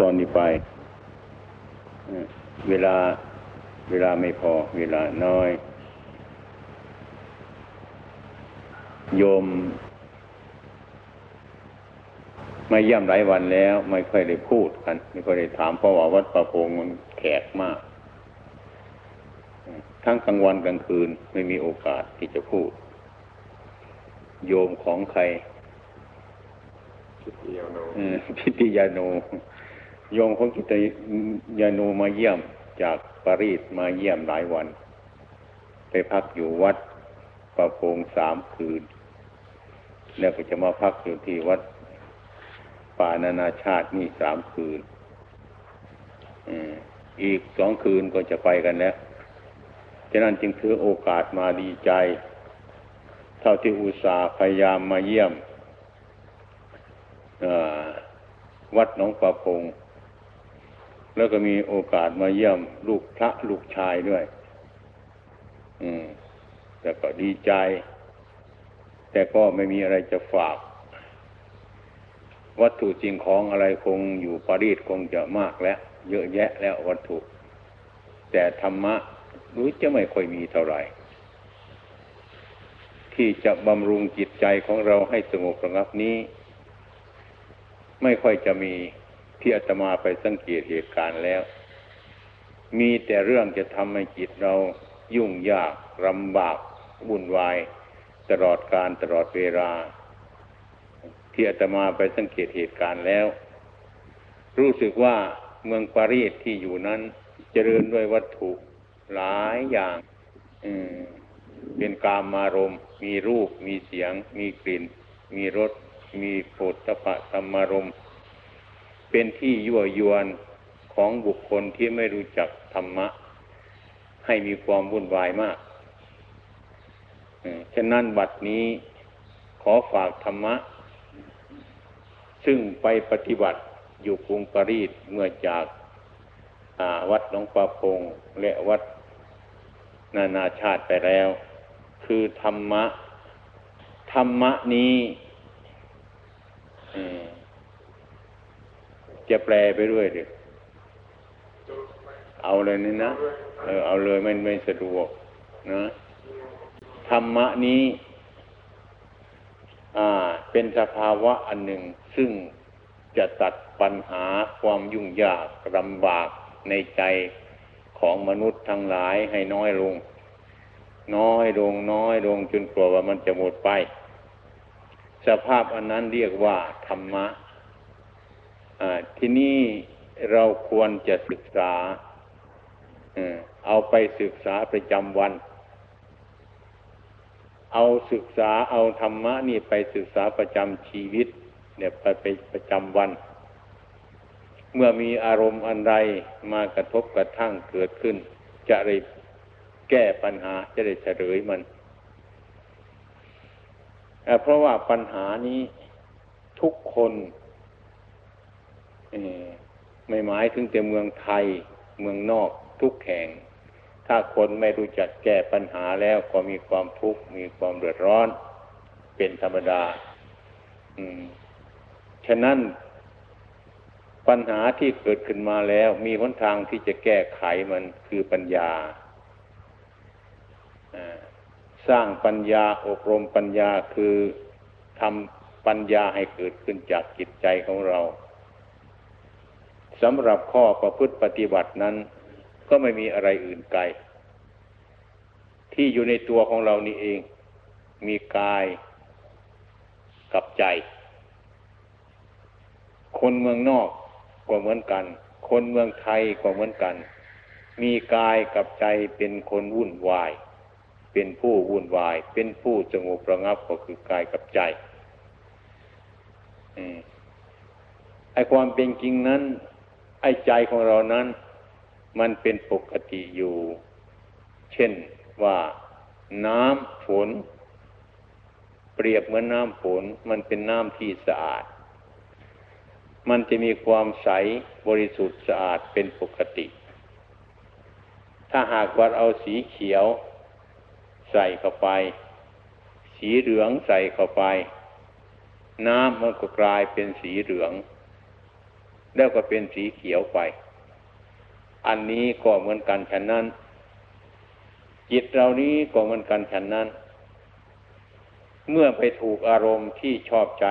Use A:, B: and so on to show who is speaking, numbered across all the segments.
A: ตอนนี้ไปเอ่อเวลาเวลาไม่พอ เวลาน้อย โยมมาเยี่ยมหลายวันแล้ว ไม่ค่อยได้พูดกัน ไม่ค่อยได้ถามเพราะว่าวัดประพงมันแขกมาก ทั้งกลางวันกลางคืนไม่มีโอกาสที่จะพูด โยมของใคร
B: คิดเดียวโน
A: เอ่อพิติยาโน โยมของพิติยาโนมาเยี่ยมจากปารีสมาเยี่ยมหลายวัน ไปพักอยู่วัดประโพงสามคืน แล้วก็จะมาพักอยู่ที่วัดป่านานาชาตินี่สามคืนอีกสองคืนก็จะไปกันแล้วฉะนั้นจึงถือโอกาสมาดีใจ เท่าที่อุตส่าห์พยายามมาเยี่ยมวัดหนองประพง แล้วก็มีโอกาสมาเยี่ยมลูกพระลูกชายด้วย อืม แต่ก็ดีใจ แต่ก็ไม่มีอะไรจะฝาก วัตถุสิ่งของอะไรคงอยู่ปารีสคงจะมากแล้ว เยอะแยะแล้ววัตถุ แต่ธรรมะรู้จะไม่ค่อยมีเท่าไหร่ ที่จะบำรุงจิตใจของเราให้สงบระงับนี้ ไม่ค่อยจะมี ที่อาตมาไปสังเกตเหตุการณ์แล้ว มีแต่เรื่องจะทำให้จิตเรายุ่งยากลำบากวุ่นวาย ตลอดการตลอดเวลา ที่อาตมาไปสังเกตเหตุการณ์แล้ว รู้สึกว่าเมืองปารีสที่อยู่นั้น เจริญด้วยวัตถุหลายอย่างเป็นกามารมมีรูป มีเสียง มีกลิ่น มีรส มีโผฏฐปะธรรมารมณ์ เป็นที่ยั่วยวนของบุคคลที่ไม่รู้จักธรรมะ ให้มีความวุ่นวายมากฉะนั้นบัดนี้ขอฝากธรรมะ ซึ่งไปปฏิบัติอยู่กรุงปารีสเมื่อจากาวัดหลวงประพงและวัดนานาชาติไปแล้ว คือธรรมะ ธรรมะนี้ จะแปลไปด้วยเดี๋ยวเอาเลยนี่นะเออเอาเลยไม่ไม่สะดวกนะธรรมะนี้อ่าเป็นสภาวะอันหนึ่ง ซึ่งจะตัดปัญหาความยุ่งยากลำบากในใจของมนุษย์ทั้งหลายให้น้อยลง น้อยลงน้อยลงจนกลัวว่ามันจะหมดไป สภาพอันนั้นเรียกว่าธรรมะ ที่นี่เราควรจะศึกษาเอาไปศึกษาประจำวัน เอาศึกษาเอาธรรมะนี่ไปศึกษาประจำชีวิต เนี่ยไปไปประจำวัน เมื่อมีอารมณ์อันใดมากระทบกระทั่งเกิดขึ้น จะได้แก้ปัญหาจะได้เฉลยมันเพราะว่าปัญหานี้ทุกคน ไม่หมายถึงแต่เมืองไทย เมืองนอกทุกแห่ง ถ้าคนไม่รู้จักแก้ปัญหาแล้วก็มีความทุกข์มีความเดือดร้อน เป็นธรรมดาฉะนั้นปัญหาที่เกิดขึ้นมาแล้ว มีหนทางที่จะแก้ไขมันคือปัญญา สร้างปัญญาอบรมปัญญาคือทำปัญญาให้เกิดขึ้นจากจิตใจของเรา สำหรับข้อประพฤติปฏิบัตินั้น ก็ไม่มีอะไรอื่นไกล ที่อยู่ในตัวของเรานี่เอง มีกายกับใจ คนเมืองนอกก็เหมือนกัน คนเมืองไทยก็เหมือนกัน มีกายกับใจเป็นคนวุ่นวาย เป็นผู้วุ่นวาย เป็นผู้สงบระงับก็คือกายกับใจอไอความเป็นจริงนั้น ไอใจของเรานั้น มันเป็นปกติอยู่ เช่นว่าน้ำฝน เปรียบเหมือนน้ำฝน มันเป็นน้ำที่สะอาด มันจะมีความใสบริสุทธิ์สะอาดเป็นปกติ ถ้าหากว่าเอาสีเขียว ใส่เข้าไป สีเหลืองใส่เข้าไป น้ำมันก็กลายเป็นสีเหลือง แล้วก็เป็นสีเขียวไป อันนี้ก็เหมือนกันฉันนั้น จิตเรานี้ก็เหมือนกันฉันนั้น เมื่อไปถูกอารมณ์ที่ชอบใจ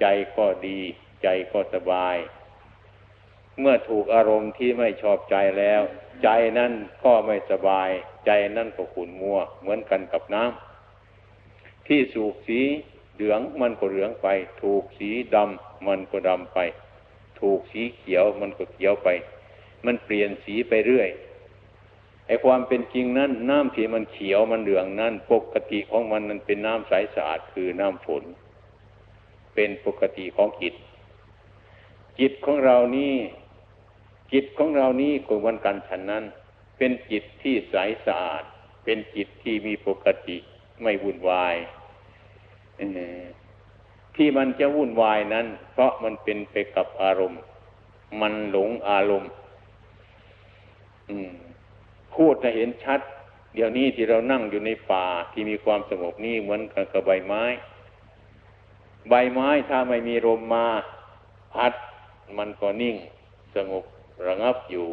A: ใจก็ดี ใจก็สบาย เมื่อถูกอารมณ์ที่ไม่ชอบใจแล้ว ใจนั่นก็ไม่สบาย ใจนั่นก็ขุ่นมัว เหมือนกันกับน้ำที่สูบสีเหลืองมันก็เหลืองไป ถูกสีดำมันก็ดำไป ถูกสีเขียวมันก็เขียวไป มันเปลี่ยนสีไปเรื่อยไอ้ความเป็นจริงนั้นน้ำที่มันเขียวมันเหลืองนั้นปกติของมันมันเป็นน้ำใสสะอาดคือน้ำฝน เป็นปกติของจิต จิตของเรานี่จิตของเรานี่ก็วันกันฉันนั้น เป็นจิตที่ใสสะอาด เป็นจิตที่มีปกติไม่วุ่นวาย ที่มันจะวุ่นวายนั้น เพราะมันเป็นไปกับอารมณ์ มันหลงอารมณ์พูดจะเห็นชัด เดี๋ยวนี้ที่เรานั่งอยู่ในป่าที่มีความสงบนี่เหมือนกับกับใบไม้ ใบไม้ถ้าไม่มีลมมาพัด มันก็นิ่ง สงบระงับอยู่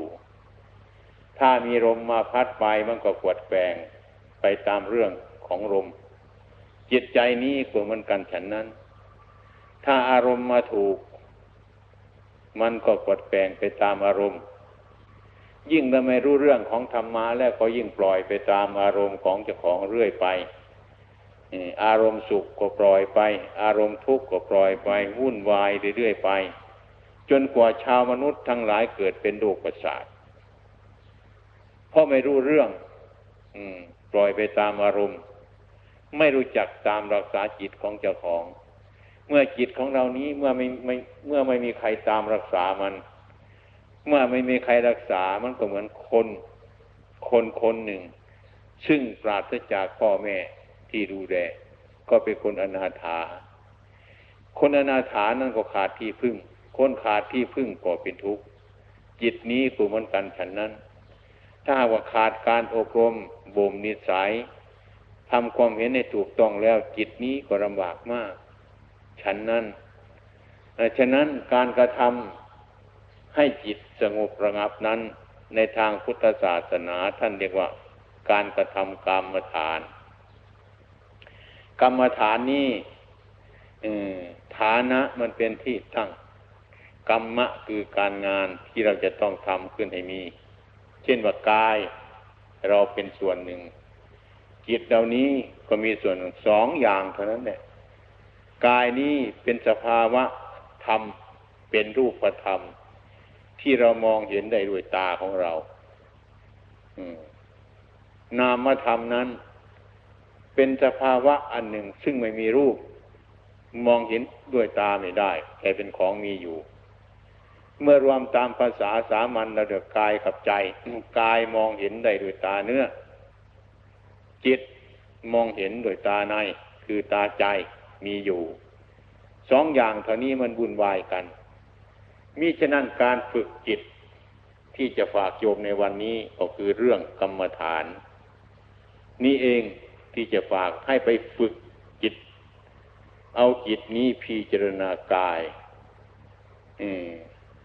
A: ถ้ามีลมมาพัดไปมันก็กวดแปงไปตามเรื่องของลมจิตใจนี้ก็มันกันฉันนั้น ถ้าอารมณ์มาถูก มันก็กดแปลงไปตามอารมณ์ ยิ่งถ้าไม่รู้เรื่องของธรรมะแล้วก็ยิ่งปล่อยไปตามอารมณ์ของเจ้าของเรื่อยไปอารมณ์สุขก็ปล่อยไป อารมณ์ทุกข์ก็ปล่อยไปวุ่นวายเรื่อยๆไป จนกว่าชาวมนุษย์ทั้งหลายเกิดเป็นโรคประสาทเพราะไม่รู้เรื่อง อืม ปล่อยไปตามอารมณ์ ไม่รู้จักตามรักษาจิตของเจ้าของ เมื่อจิตของเรานี้เมื่อไม่ไม่เมื่อไม่มีใครตามรักษามัน เมื่อไม่มีใครรักษามันก็เหมือนคน คนคนหนึ่ง ซึ่งปราศจากพ่อแม่ที่ดูแลก็เป็นคนอนาถา คนอนาถานั่นก็ขาดที่พึ่ง คนขาดที่พึ่งก็เป็นทุกข์จิตนี้ก็เหมือนกันฉันนั้น ถ้าว่าขาดการอบรมบ่มนิสัยทำความเห็นในถูกต้องแล้วจิตนี้ก็ลำบากมาก ฉันนั้นฉะนั้นการกระทำให้จิตสงบระงับนั้น ในทางพุทธศาสนาท่านเรียกว่า การกระทำกรรมฐาน กรรมฐานนี้ฐานะมันเป็นที่ตั้ง กรรมะคือการงานที่เราจะต้องทำขึ้นให้มี เช่นว่ากายเราเป็นส่วนหนึ่งจิตเหล่านี้ก็มีส่วนสองอย่างเท่านั้นแหละ กายนี้เป็นสภาวะธรรมเป็นรูปธรรม ที่เรามองเห็นได้ด้วยตาของเรานามธรรมนั้น เป็นสภาวะอันหนึ่งซึ่งไม่มีรูป มองเห็นด้วยตาไม่ได้ แต่เป็นของมีอยู่ เมื่อรวมตามภาษาสามัญเราเดือกกายกับใจกายมองเห็นได้ด้วยตาเนื้อจิตมองเห็นโดยตาในคือตาใจ มีอยู่สองอย่างเท่านี้มันบุญวายกัน มิฉะนั้นการฝึกจิตที่จะฝากโยมในวันนี้ก็คือเรื่องกรรมฐาน นี่เองที่จะฝากให้ไปฝึกจิต เอาจิตนี้พิจารณากาย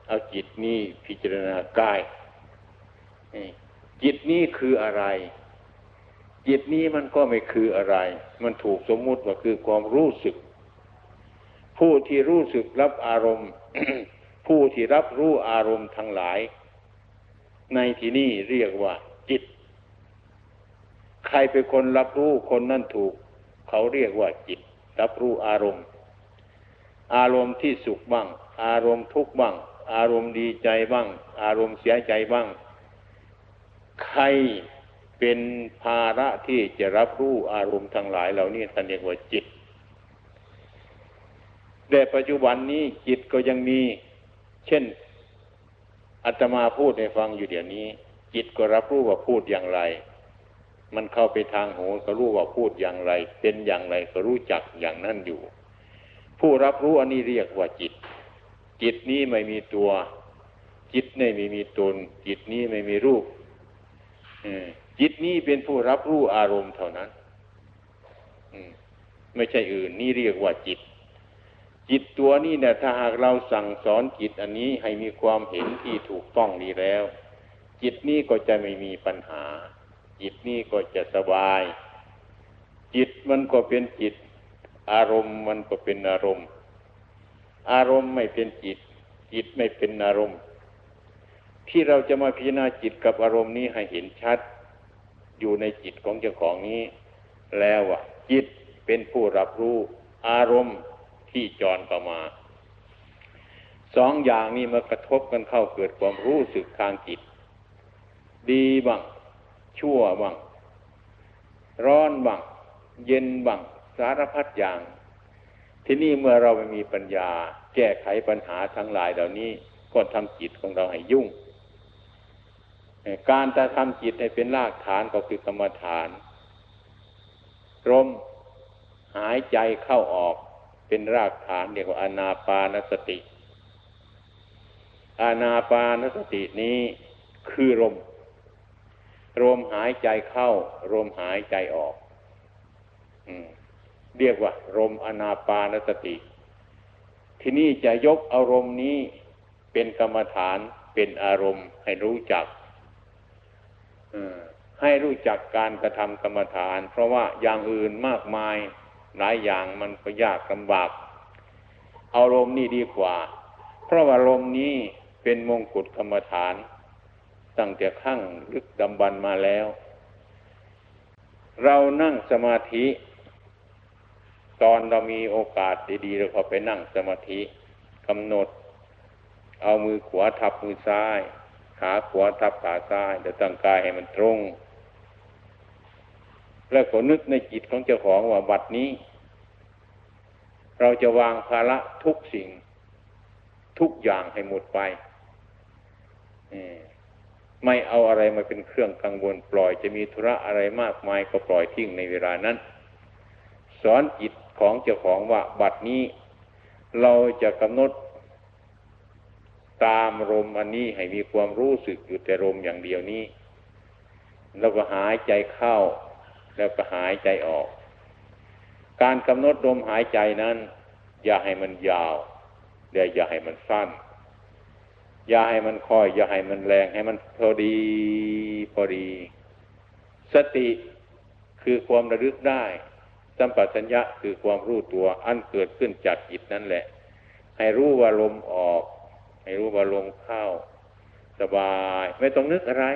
A: เอาจิตนี้พิจารณากายจิตนี้คืออะไร จิตนี้มันก็ไม่คืออะไร มันถูกสมมุติว่าคือความรู้สึก ผู้ที่รู้สึกรับอารมณ์ ผู้ที่รับรู้อารมณ์ทั้งหลาย ในที่นี้เรียกว่า จิต ใครเป็นคนรับรู้คนนั่นถูก เขาเรียกว่าจิต รับรู้อารมณ์ อารมณ์ที่สุขบ้าง อารมณ์ทุกข์บ้าง อารมณ์ดีใจบ้าง อารมณ์เสียใจบ้าง ใคร เป็นภาระที่จะรับรู้อารมณ์ทั้งหลายเหล่านี้ท่านเรียกว่าจิต แต่ปัจจุบันนี้จิตก็ยังมี เช่นอาตมาพูดให้ฟังอยู่เดี๋ยวนี้ จิตก็รับรู้ว่าพูดอย่างไร มันเข้าไปทางหูก็รู้ว่าพูดอย่างไร เป็นอย่างไรก็รู้จักอย่างนั้นอยู่ ผู้รับรู้อันนี้เรียกว่าจิต จิตนี้ไม่มีตัว จิตนี้ไม่มีตน จิตนี้ไม่มีรูป จิตนี้เป็นผู้รับรู้อารมณ์เท่านั้นไม่ใช่อื่น นี่เรียกว่าจิต จิตตัวนี้เนี่ยถ้าหากเราสั่งสอนจิตอันนี้ให้มีความเห็นที่ถูกต้องดีแล้ว จิตนี้ก็จะไม่มีปัญหา จิตนี้ก็จะสบาย จิตมันก็เป็นจิต อารมณ์มันก็เป็นอารมณ์ อารมณ์ไม่เป็นจิต จิตไม่เป็นอารมณ์ ที่เราจะมาพิจารณาจิตกับอารมณ์นี้ให้เห็นชัด อยู่ในจิตของเจ้าของนี้ แล้วอะจิตเป็นผู้รับรู้อารมณ์ที่จรเข้ามาสองอย่างนี้มากระทบกันเข้าเกิดความรู้สึกทางจิต ดีบ้างชั่วบ้างร้อนบ้างเย็นบ้างสารพัดอย่าง ที่นี่เมื่อเราไม่มีปัญญา แก้ไขปัญหาทั้งหลายเหล่านี้ก็ทำจิตของเราให้ยุ่ง การจะทำจิตให้เป็นรากฐานก็คือกรรมฐานลมหายใจเข้าออกเป็นรากฐานเรียกว่าอนาปานสติ อานาปานสตินี้คือลมลมหายใจเข้าลมหายใจออกเรียกว่าลมอนาปานสติ ที่นี่จะยกอารมณ์นี้เป็นกรรมฐานเป็นอารมณ์ให้รู้จัก ให้รู้จักการกระทำกรรมฐาน เพราะว่าอย่างอื่นมากมายหลายอย่างมันก็ยากลำบากเอาลมนี่ดีกว่า เพราะว่าลมนี้เป็นมงกุฎกรรมฐาน ตั้งแต่ขั้งลึกดำบรรมาแล้ว เรานั่งสมาธิ ตอนเรามีโอกาสดีๆเราก็ไปนั่งสมาธิกำหนด เอามือขวาทับมือซ้าย ขาขวาทับขาซ้ายเดี๋ยวตั้งกายให้มันตรง แล้วก็นึกในจิตของเจ้าของว่าบัดนี้ เราจะวางภาระทุกสิ่ง ทุกอย่างให้หมดไปไม่เอาอะไรมาเป็นเครื่องกังวลปล่อยจะมีธุระอะไรมากมายก็ปล่อยทิ้งในเวลานั้น สอนจิตของเจ้าของว่าบัดนี้ เราจะกำหนด ตามลมอันนี้ให้มีความรู้สึกอยู่แต่ลมอย่างเดียวนี้ แล้วก็หายใจเข้า แล้วก็หายใจออก การกำหนดลมหายใจนั้น อย่าให้มันยาวเดี๋ยวอย่าให้มันสั้น อย่าให้มันค่อย อย่าให้มันแรงให้มันพอดีพอดี สติคือความระลึกได้สัมปชัญญะคือความรู้ตัวอันเกิดขึ้นจากจิตนั่นแหละ ให้รู้ว่าลมออก ให้รู้ว่าลมเข้า สบาย ไม่ต้องนึกอะไร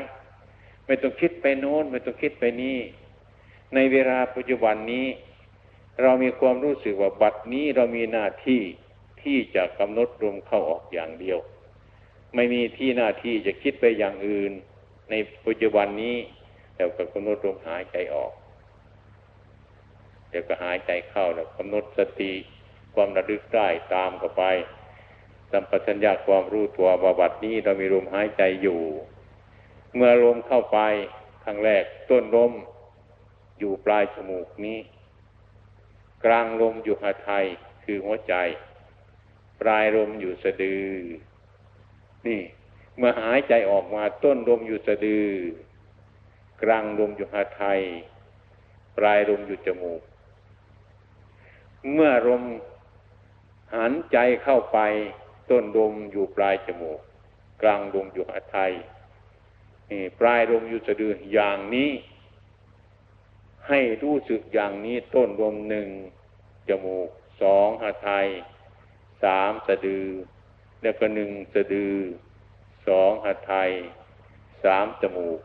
A: ไม่ต้องคิดไปโน้น ไม่ต้องคิดไปนี่ ในเวลาปัจจุบันนี้ เรามีความรู้สึกว่าบัดนี้เรามีหน้าที่ที่จะกำหนดลมเข้าออกอย่างเดียว ไม่มีที่หน้าที่จะคิดไปอย่างอื่น ในปัจจุบันนี้แล้วก็กำหนดลมหายใจออกเดี๋ยวก็หายใจเข้าแล้วกำหนดสติความระลึกได้ตามเข้าไป สัมปชัญญะความรู้ตัวว่าบัดนี้เรามีลมหายใจอยู่ เมื่อลมเข้าไปครั้งแรกต้นลมอยู่ปลายจมูกนี้ กลางลมอยู่หาไทยคือหัวใจ ปลายลมอยู่สะดือ นี่ เมื่อหายใจออกมาต้นลมอยู่สะดือ กลางลมอยู่หาไทย ปลายลมอยู่จมูก เมื่อลมหันใจเข้าไป ต้นลมอยู่ปลายจมูก กลางลมอยู่หาไทยปลายลมอยู่สะดืออย่างนี้ ให้รู้สึกอย่างนี้ต้นลมหนึ่งจมูกสองหาไทยสามสะดือ แล้วก็หนึ่งสะดือสองหาไทยสามจมูก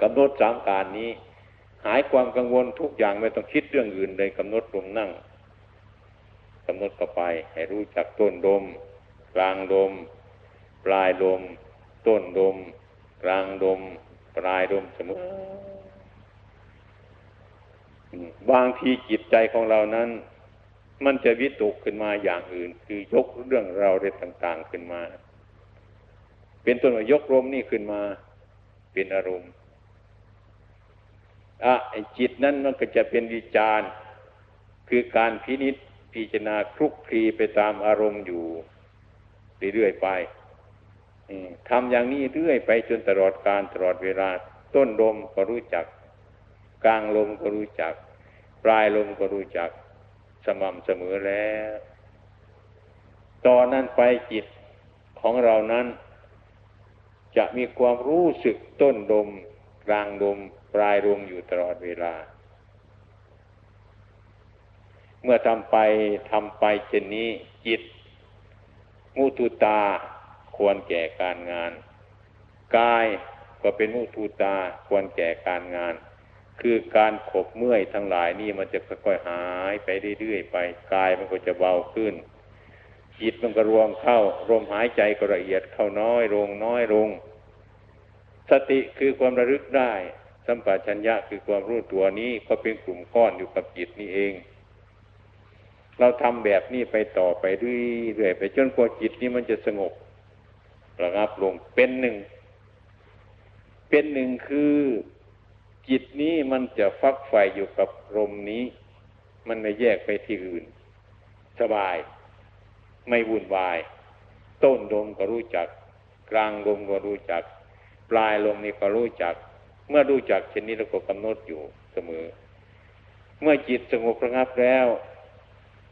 A: กำหนดสามการนี้ หายความกังวลทุกอย่างไม่ต้องคิดเรื่องอื่นเลยกำหนดลมนั่ง กำหนดต่อไป ให้รู้จักต้นลมกลางลม ปลายลม ต้นลม กลางลม ปลายลมเสมอบางทีจิตใจของเรานั้น มันจะวิตกขึ้นมาอย่างอื่น คือยกเรื่องเราเรื่องต่างๆขึ้นมา เป็นต้นว่ายกลมนี่ขึ้นมา เป็นอารมณ์อะจิตนั้นมันก็จะเป็นวิจารณ์ คือการพินิษ พิจารณาคลุกคลีไปตามอารมณ์อยู่เรื่อยๆไปทำอย่างนี้เรื่อยไปจนตลอดการตลอดเวลา ต้นลมก็รู้จัก กลางลมก็รู้จัก ปลายลมก็รู้จัก สม่ำเสมอแล้ว ตอนนั้นไปจิตของเรานั้น จะมีความรู้สึกต้นดมกลางดมปลายดมอยู่ตลอดเวลา เมื่อทำไปทำไปเช่นนี้จิต มุตุตาควรแก่การงาน กายก็เป็นมุตุตาควรแก่การงาน คือการขบเมื่อยทั้งหลายนี่มันจะค่อยๆหายไปเรื่อยๆไปกายมันก็จะเบาขึ้น จิตมันก็รวมเข้าลมหายใจก็ละเอียดเข้าน้อยลงน้อยลง สติคือความระลึกได้ สัมปชัญญะคือความรู้ตัวนี้ก็เป็นกลุ่มก้อนอยู่กับจิตนี่เอง เราทำแบบนี้ไปต่อไปเรื่อยๆไปจนกว่าจิตนี้มันจะสงบระงับลงเป็นหนึ่ง เป็นหนึ่งคือจิตนี้มันจะฟักไฟอยู่กับลมนี้ มันไม่แยกไปที่อื่น สบาย ไม่วุ่นวาย ต้นลมก็รู้จัก กลางลมก็รู้จัก ปลายลมนี่ก็รู้จัก เมื่อรู้จักเช่นนี้เราก็กำหนดอยู่เสมอ เมื่อจิตสงบระงับแล้ว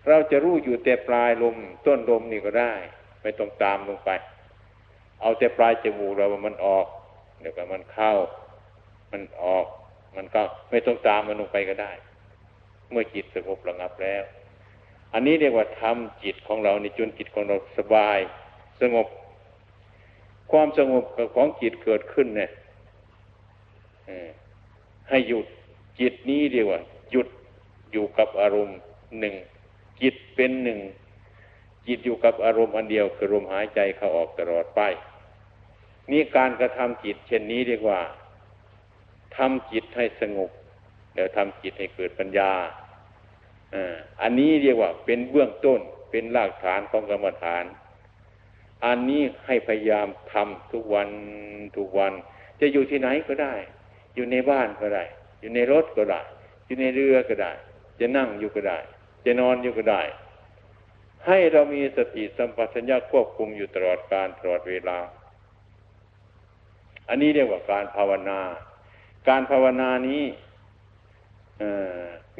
A: เราจะรู้อยู่แต่ปลายลมต้นลมนี่ก็ได้ ไม่ต้องตามลงไป เอาแต่ปลายจมูกเรามันออกเดี๋ยวก็มันเข้า มันออก มันก็ไม่ต้องตามมันลงไปก็ได้ เมื่อจิตสงบระงับแล้ว อันนี้เรียกว่าทำจิตของเราในจนจิตของเราสบาย สงบ ความสงบของจิตเกิดขึ้นเนี่ยให้หยุดจิตนี้เรียกว่า หยุดอยู่กับอารมณ์หนึ่ง จิตเป็นหนึ่ง จิตอยู่กับอารมณ์อันเดียวคือลมหายใจเข้าออกตลอดไป นี่การกระทำจิต เช่นนี้เรียกว่าทำจิตให้สงบแล้วทำจิตให้เกิดปัญญาอันนี้เรียกว่าเป็นเบื้องต้นเป็นรากฐานของกรรมฐาน อันนี้ให้พยายามทำทุกวันทุกวัน จะอยู่ที่ไหนก็ได้ อยู่ในบ้านก็ได้ อยู่ในรถก็ได้ อยู่ในเรือก็ได้ จะนั่งอยู่ก็ได้ จะนอนอยู่ก็ได้ ให้เรามีสติสัมปชัญญะควบคุมอยู่ตลอดการตลอดเวลา อันนี้เรียกว่าการภาวนา การภาวนานี้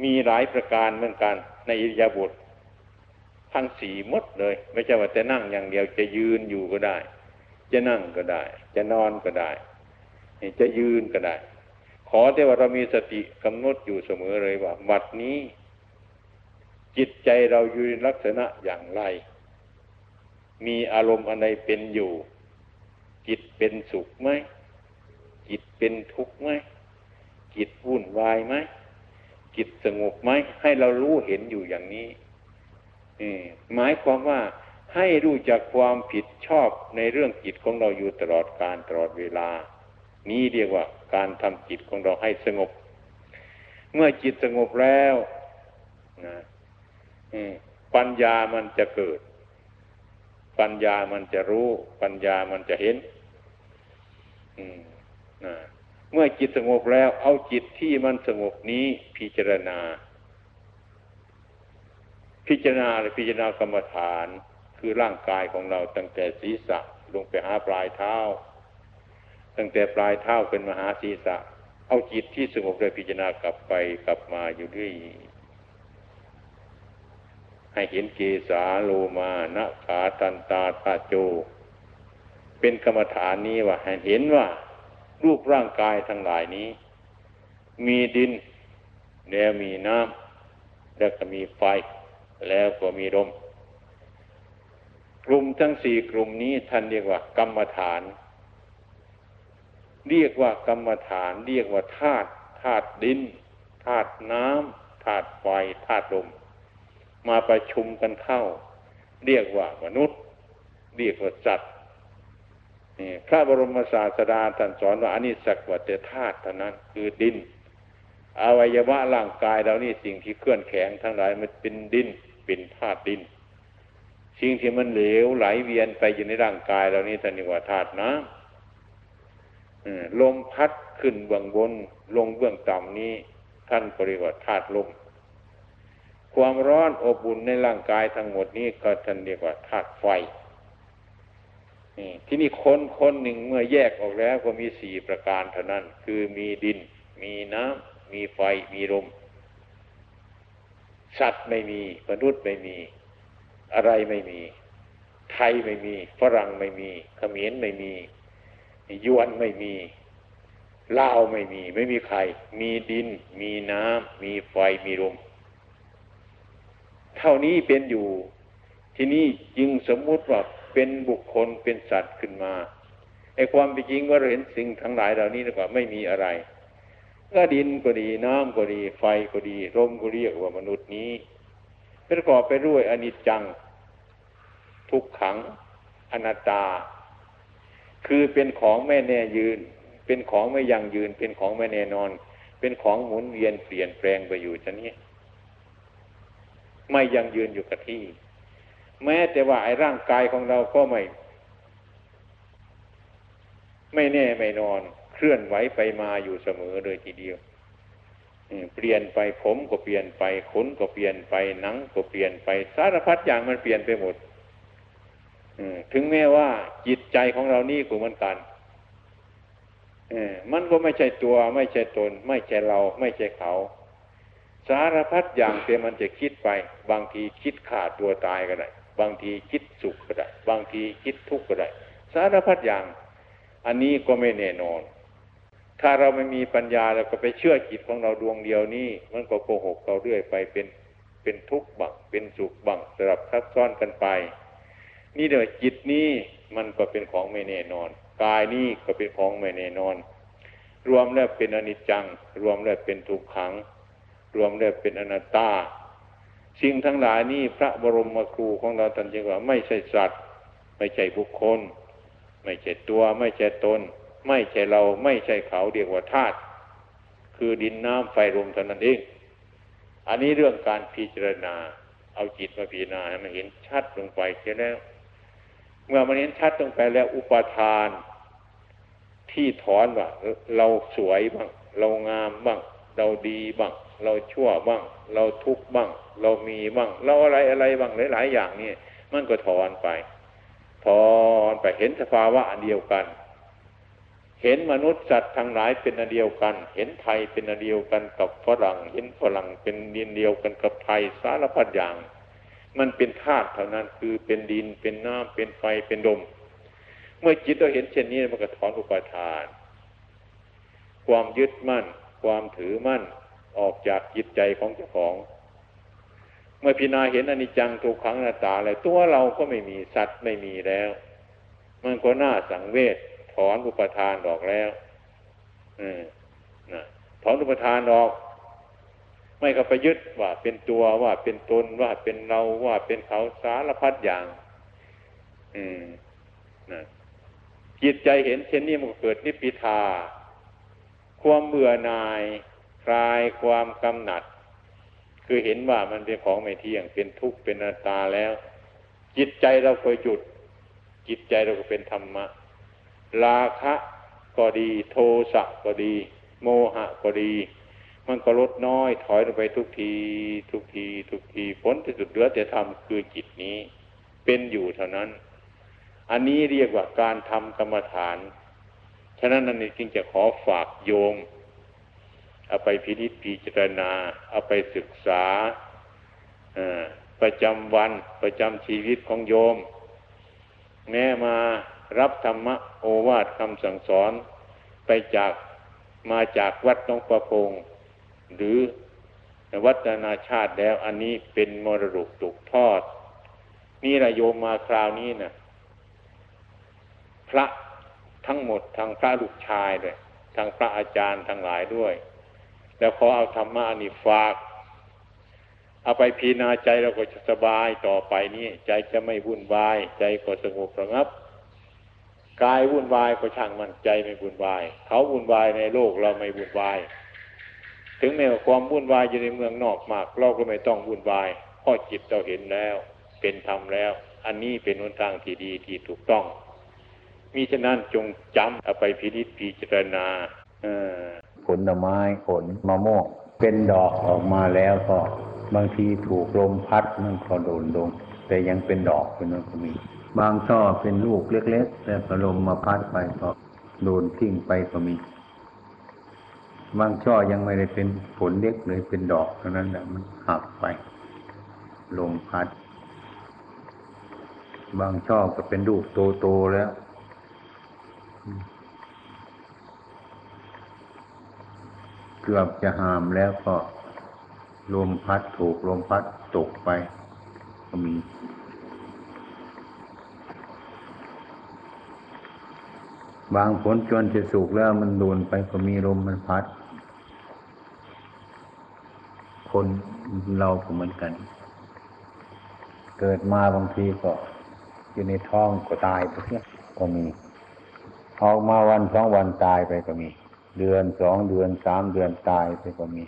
A: มีหลายประการเหมือนกันในอิริยาบถทั้งสี่มดเลย ไม่ใช่ว่าจะนั่งอย่างเดียวจะยืนอยู่ก็ได้ จะนั่งก็ได้ จะนอนก็ได้ จะยืนก็ได้ ขอแต่ว่าเรามีสติกำหนดอยู่เสมอเลยว่าบัดนี้ จิตใจเราอยู่ในลักษณะอย่างไร มีอารมณ์อะไรเป็นอยู่ จิตเป็นสุขไหม จิตเป็นทุกข์ไหม จิตวุ่นวายไหม จิตสงบไหม ให้เรารู้เห็นอยู่อย่างนี้หมายความว่าให้รู้จักความผิดชอบในเรื่องจิตของเราอยู่ตลอดการตลอดเวลา นี้เรียกว่าการทำจิตของเราให้สงบ เมื่อจิตสงบแล้วนะ ปัญญามันจะเกิด ปัญญามันจะรู้ ปัญญามันจะเห็นเมื่อจิตสงบแล้ว เอาจิตที่มันสงบนี้พิจารณา พิจารณาหรือพิจารณากรรมฐาน คือร่างกายของเราตั้งแต่ศีรษะลงไปหาปลายเท้า ตั้งแต่ปลายเท้าเป็นมหาศีรษะ เอาจิตที่สงบเลยพิจารณากลับไปกลับมาอยู่ด้วย ให้เห็นเกสาโลมานะขาตันตาตาโจ เป็นกรรมฐานนี้ว่าให้เห็นว่ารูปร่างกายทั้งหลายนี้ มีดิน แล้วมีน้ำแล้วก็มีไฟ แล้วก็มีลมกลุ่มทั้งสี่กลุ่มนี้ท่านเรียกว่ากรรมฐาน เรียกว่ากรรมฐาน เรียกว่าธาตุธาตุดินธาตุน้ำธาตุไฟธาตุลม มาประชุมกันเข้า เรียกว่ามนุษย์ เรียกว่าสัตว์พระบรมศาสดาท่านสอนว่าอันนี้สักวัตธาตุเท่านั้นคือดิน อวัยวะร่างกายเรานี่สิ่งที่เคลื่อนแข็งทั้งหลายมันเป็นดินเป็นธาตุดิน สิ่งที่มันเหลวไหลเวียนไปอยู่ในร่างกายเรานี่ท่านเรียกว่าธาตุน้ำลมพัดขึ้นเบื้องบนลงเบื้องต่ำนี้ ท่านก็เรียกว่าธาตุลม ความร้อนอบอุ่นในร่างกายทั้งหมดนี้ก็ท่านเรียกว่าธาตุไฟที่นี่คนคนหนึ่งเมื่อแยกออกแล้วก็มีสี่ประการเท่านั้น คือมีดิน มีน้ำมีไฟมีลมสัตว์ไม่มีมนุษย์ไม่มี อะไรไม่มี ไทยไม่มี ฝรั่งไม่มีเขมรไม่มียวนไม่มีลาวไม่มี ไม่มีใคร มีดิน มีน้ำมีไฟมีลม เท่านี้เป็นอยู่ ที่นี่จึงสมมุติว่าเป็นบุคคลเป็นสัตว์ขึ้นมาไอ้ความเป็นจริงว่าเราเห็นสิ่งทั้งหลายเหล่านี้นะว่าไม่มีอะไรก็ดินก็ดีน้ำก็ดี ไฟก็ดีลมก็เรียกว่ามนุษย์นี้ประกอบไปด้วยอนิจจัง ทุกขัง อนัตตา คือเป็นของไม่แน่ยืน เป็นของไม่ยั่งยืน เป็นของไม่แน่นอน เป็นของหมุนเวียนเปลี่ยนแปลงไปอยู่ชนี้ ไม่ยังยืนอยู่กับที่ แม้แต่ว่าไอ้ร่างกายของเราก็ไม่ ไม่แน่ไม่นอน เคลื่อนไหวไปมาอยู่เสมอเลยทีเดียวเปลี่ยนไปผมก็เปลี่ยนไปขนก็เปลี่ยนไปหนังก็เปลี่ยนไปสารพัดอย่างมันเปลี่ยนไปหมดถึงแม้ว่าจิตใจของเรานี่ก็เหมือนกันมันก็ไม่ใช่ตัว ไม่ใช่ตน ไม่ใช่เรา ไม่ใช่เขา สารพัดอย่างแต่มันจะคิดไป บางทีคิดขาดตัวตายก็ได้ บางทีคิดสุขก็ได้ บางทีคิดทุกข์ก็ได้ สารพัดอย่าง อันนี้ก็ไม่แน่นอน ถ้าเราไม่มีปัญญาเราก็ไปเชื่อจิตของเราดวงเดียวนี้ มันก็โกหกเราเรื่อยไปเป็นเป็นทุกข์บังเป็นสุขบังสลับซับซ้อนกันไป นี่เดี๋ยวจิตนี้มันก็เป็นของไม่แน่นอน กายนี้ก็เป็นของไม่แน่นอน รวมแล้วเป็นอนิจจัง รวมแล้วเป็นทุกขัง รวมแล้วเป็นอนัตตา สิ่งทั้งหลายนี้พระบรมครูของเราท่านจึงว่าไม่ใช่สัตว์ ไม่ใช่บุคคล ไม่ใช่ตัว ไม่ใช่ตน ไม่ใช่เราไม่ใช่เขาเรียกว่าธาตุคือดินน้ำไฟลมเท่านั้นเอง อันนี้เรื่องการพิจารณา เอาจิตมาพิจารณาให้มันเห็นชัดลงไปแค่แล้ว เมื่อมันเห็นชัดลงไปแล้วอุปทาน ที่ถอนว่าเราสวยบ้างเรางามบ้าง เราดีบ้าง เราชั่วบ้าง เราทุกข์บ้าง เรามีบ้าง เราอะไรอะไรบ้างหลาย ๆ อย่างนี่มันก็ถอนไป ถอนไปเห็นสภาวะอันเดียวกัน เห็นมนุษย์สัตว์ทั้งหลายเป็นอันเดียวกัน เห็นไทยเป็นอันเดียวกันกับฝรั่ง เห็นฝรั่งเป็นดินเดียวกันกับไทยสารพัดอย่าง มันเป็นธาตุเท่านั้นคือเป็นดินเป็นน้ำเป็นไฟเป็นลมเมื่อจิตเราเห็นเช่นนี้มันก็ถอนอุปาทาน ความยึดมั่น ความถือมั่นออกจากจิตใจของเจ้าของ เมื่อพิจาเห็นอนิจจังทุกขังนัตตาแล้วตัวเราก็ไม่มีสัตว์ไม่มีแล้ว มันก็น่าสังเวชถอนอุปทานออกแล้วอืมนะถอนอุปทานออก ไม่ก็ไปยึดว่าเป็นตัวว่าเป็นตนว่าเป็นเราว่าเป็นเขาสารพัดอย่าง อืมนะจิตใจเห็นเช่นนี้มันก็เกิดนิพพิทา ความเบื่อหน่าย คลายความกำหนัด คือเห็นว่ามันเป็นของไม่เที่ยง เป็นทุกข์เป็นอนัตตาแล้ว จิตใจเราก็หยุด จิตใจเราก็เป็นธรรมะ ราคะก็ดี โทสะก็ดี โมหะก็ดี มันก็ลดน้อยถอยลงไปทุกที ทุกที ทุกทีผลที่สุดเหลือแต่ธรรมคือจิตนี้ เป็นอยู่เท่านั้น อันนี้เรียกว่าการทำกรรมฐาน ฉะนั้นนั่นจึงจะขอฝากโยม เอาไปพินิจพิจารณา เอาไปศึกษาประจำวันประจำชีวิตของโยม แม้มารับธรรมะโอวาทคำสั่งสอนไปจากมาจากวัดน้องประพงหรือวัดนานาชาติแล้วอันนี้เป็นมรดกตกทอด นี่ระโยมมาคราวนี้นะพระ ทั้งหมดทางพระลูกชายเลยทางพระอาจารย์ทั้งหลายด้วย แล้วขอเอาธรรมะนี่ฝาก เอาไปพีนาใจเราก็จะสบายต่อไปนี้ใจจะไม่วุ่นวาย ใจก็สงบระงับกายวุ่นวายก็ช่างมันใจไม่วุ่นวาย เขาวุ่นวายในโลกเราไม่วุ่นวาย ถึงแม้ว่าความวุ่นวายอยู่ในเมืองนอกมาก เราก็ไม่ต้องวุ่นวายเพราะจิตเราเห็นแล้ว เป็นธรรมแล้ว อันนี้เป็นหนทางที่ดีที่ถูกต้อง มีฉะนั้นจงจำเอาไปพินิจพิจารณาผลไม้ผลมะม่วงเป็นดอกออกมาแล้วก็บางทีถูกลมพัดมันก็โดนลง แต่ยังเป็นดอกเป็นนั้นก็มี บางช่อเป็นลูกเล็กๆแต่พอลมมาพัดไปก็โดนทิ้งไปก็มี บางช่อยังไม่ได้เป็นผลเล็กเลยเป็นดอกเท่านั้นแหละมันหักไป ลมพัด
C: บางช่อก็เป็นลูกโตๆแล้ว เกือบจะหามแล้วก็ลมพัดถูกลมพัดตกไป ก็มี บางผลจนจะสุกแล้วมันโดนไปก็มีลมมันพัด คนเราก็เหมือนกัน เกิดมาบางทีก็อยู่ในท้องก็ตายไปเนี่ยก็มี ออกมาวันสองวันตายไปก็มี เดือนสองเดือนสามเดือนตายไปก็มี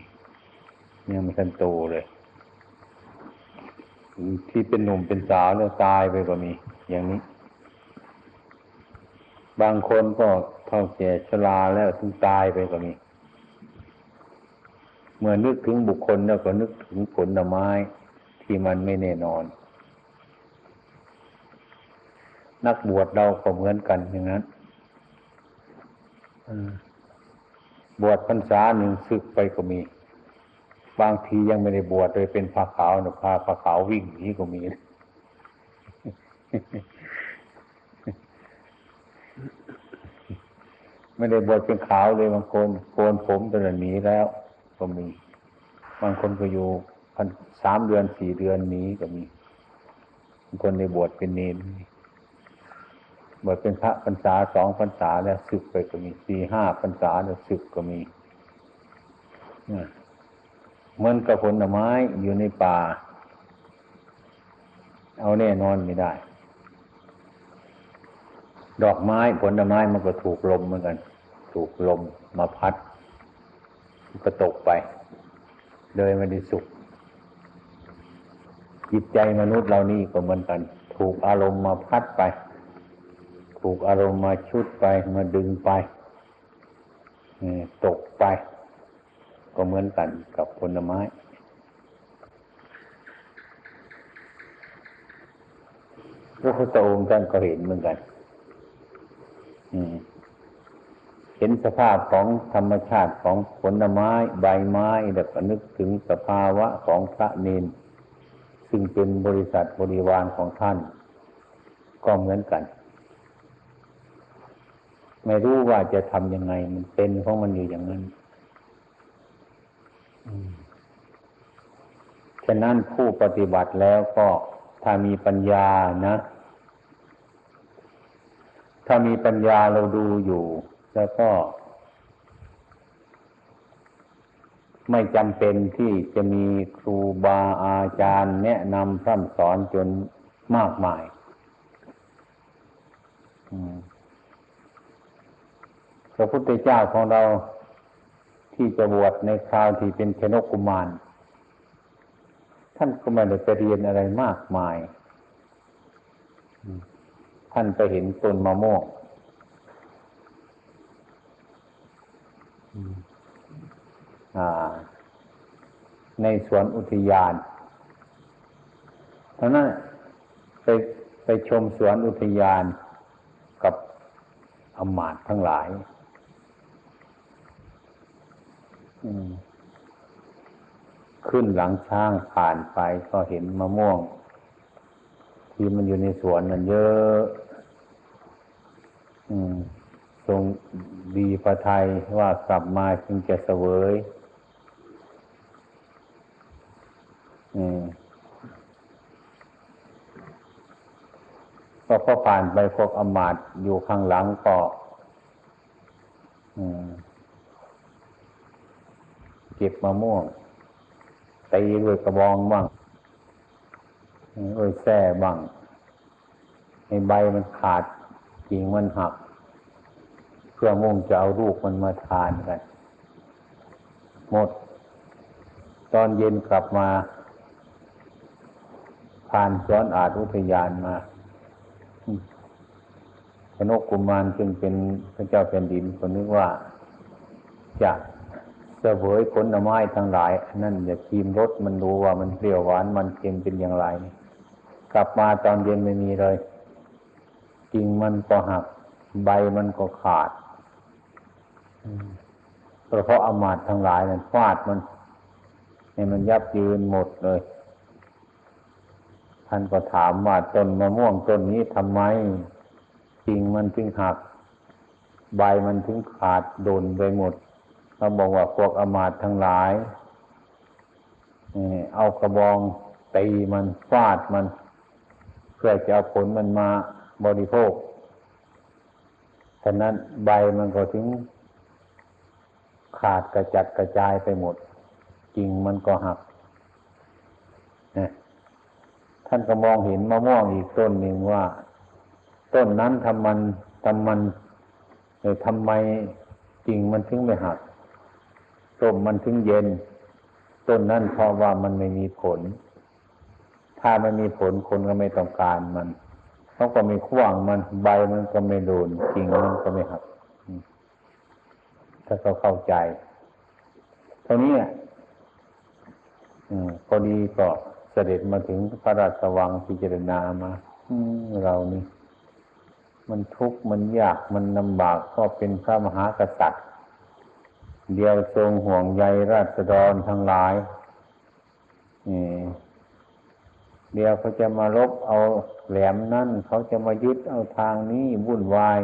C: เนี่ยมันทันโตเลยที่เป็นหนุ่มเป็นสาวแล้วตายไปก็มี อย่างนี้ บางคนก็เท่าแก่ชราแล้วถึงตายไปก็มี เมื่อนึกถึงบุคคลแล้วก็นึกถึงผลไม้ที่มันไม่แน่นอน นักบวชเราก็เหมือนกันอย่างนั้น บวชพรรษาหนึ่งศึกไปก็มี บางทียังไม่ได้บวชเลยเป็นผ้าขาวนะพาผ้าขาววิ่งหนีก็มีไม่ได้บวชเป็นขาวเลยบางคนโกนผมตอนนี้แล้ว ก็มี บางคนก็อยู่พันสามเดือนสี่เดือนนี้ก็มีบางคนได้บวชเป็นเนร บวชเป็นพระพรรษาสองพรรษาแล้วศึกไปก็มีสี่ห้าพรรษาแล้วศึกก็มีเหมือนกับผลไม้อยู่ในป่า เอาแน่นอนไม่ได้ ดอกไม้ผลไม้มันก็ถูกลมเหมือนกัน ถูกลมมาพัดมันก็ตกไป เลยไม่ได้สุข จิตใจมนุษย์เรานี่ก็เหมือนกัน ถูกอารมณ์มาพัดไป ถูกอารมณ์มาชุดไปมาดึงไปตกไป ก็เหมือนกันกับผลไม้พระพุทธองค์ท่านก็เห็นเหมือนกันเห็นสภาพของธรรมชาติของผลไม้ใบไม้แล้วก็นึกถึงสภาวะของพระเนนซึ่งเป็นบริษัทบริวารของท่าน ก็เหมือนกัน ไม่รู้ว่าจะทำยังไง มันเป็นของมันอยู่อย่างนั้นฉะนั้นผู้ปฏิบัติแล้วก็ถ้ามีปัญญานะ ถ้ามีปัญญาเราดูอยู่ แล้วก็ ไม่จำเป็นที่จะมีครูบาอาจารย์ แนะนำพร่ำสอนจนมากมาย พระพุทธเจ้าของเราที่จะบวชในคราวที่เป็นชนกกุมาร ท่านก็ไม่ได้ไปเรียนอะไรมากมาย ท่านไปเห็นต้นมะม่วงในสวนอุทยานเพราะนั้นไปไปชมสวนอุทยานกับอมาตทั้งหลาย ขึ้นหลังช้างผ่านไปก็เห็นมะม่วง ที่มันอยู่ในสวนนั่นเยอะทรงดีพระไทยว่ากลับมาจึงจะเสวยก็พอผ่านไปพวกอมาตอยู่ข้างหลังก็ เก็บมะม่วงตีด้วยกระบองบ้างด้วยแส้บ้างในใบมันขาดกิ่งมันหัก เพื่อมุ่งจะเอาลูกมันมาทานกัน หมด ตอนเย็นกลับมา ผ่านซ้อนอาจอุทยานมาพนกกุมารจึงเป็นพระเจ้าแผ่นดินคนนึกว่าจะ เสวยผลไม้ทั้งหลาย นั่นอย่าคีมรสมันดูว่ามันเปรี้ยวหวานมันเค็มเป็นอย่างไร กลับมาตอนเย็นไม่มีเลยกิ่งมันก็หัก ใบมันก็ขาดเพราะอามาตทั้งหลายนั้นฟาดมันให้มันยับยืนหมดเลย ท่านก็ถามว่าต้นมะม่วงต้นนี้ทำไมกิ่งมันถึงหัก ใบมันถึงขาดโดนไปหมด เขาบอกว่าพวกอมาตทั้งหลายเอากระบองตีมันฟาดมัน เพื่อจะเอาผลมันมาบริโภคฉะนั้นใบมันก็ถึงขาดกระจัดกระจายไปหมด กิ่งมันก็หักท่านก็มองเห็นมะม่วงอีกต้นหนึ่งว่า ต้นนั้นทำมันทำมันทำไมกิ่งมันถึงไม่หัก ต้มมันถึงเย็น ต้นนั้นเพราะว่ามันไม่มีผล ถ้าไม่มีผลคนก็ไม่ต้องการมันเขาก็ไม่ขว้างมันใบมันก็ไม่โดนกิ่งมันก็ไม่หักถ้าเขาเข้าใจเท่านี้อืมพอดีก็เสด็จมาถึงพระราชวังพิจารณามา อืมเรานี่ มันทุกข์มันยากมันลำบากก็เป็นพระมหากษัตริย์ เดียวทรงห่วงใยราษฎรทั้งหลายเดียวเขาจะมารบเอาแหลมนั่น เขาจะมายึดเอาทางนี้วุ่นวาย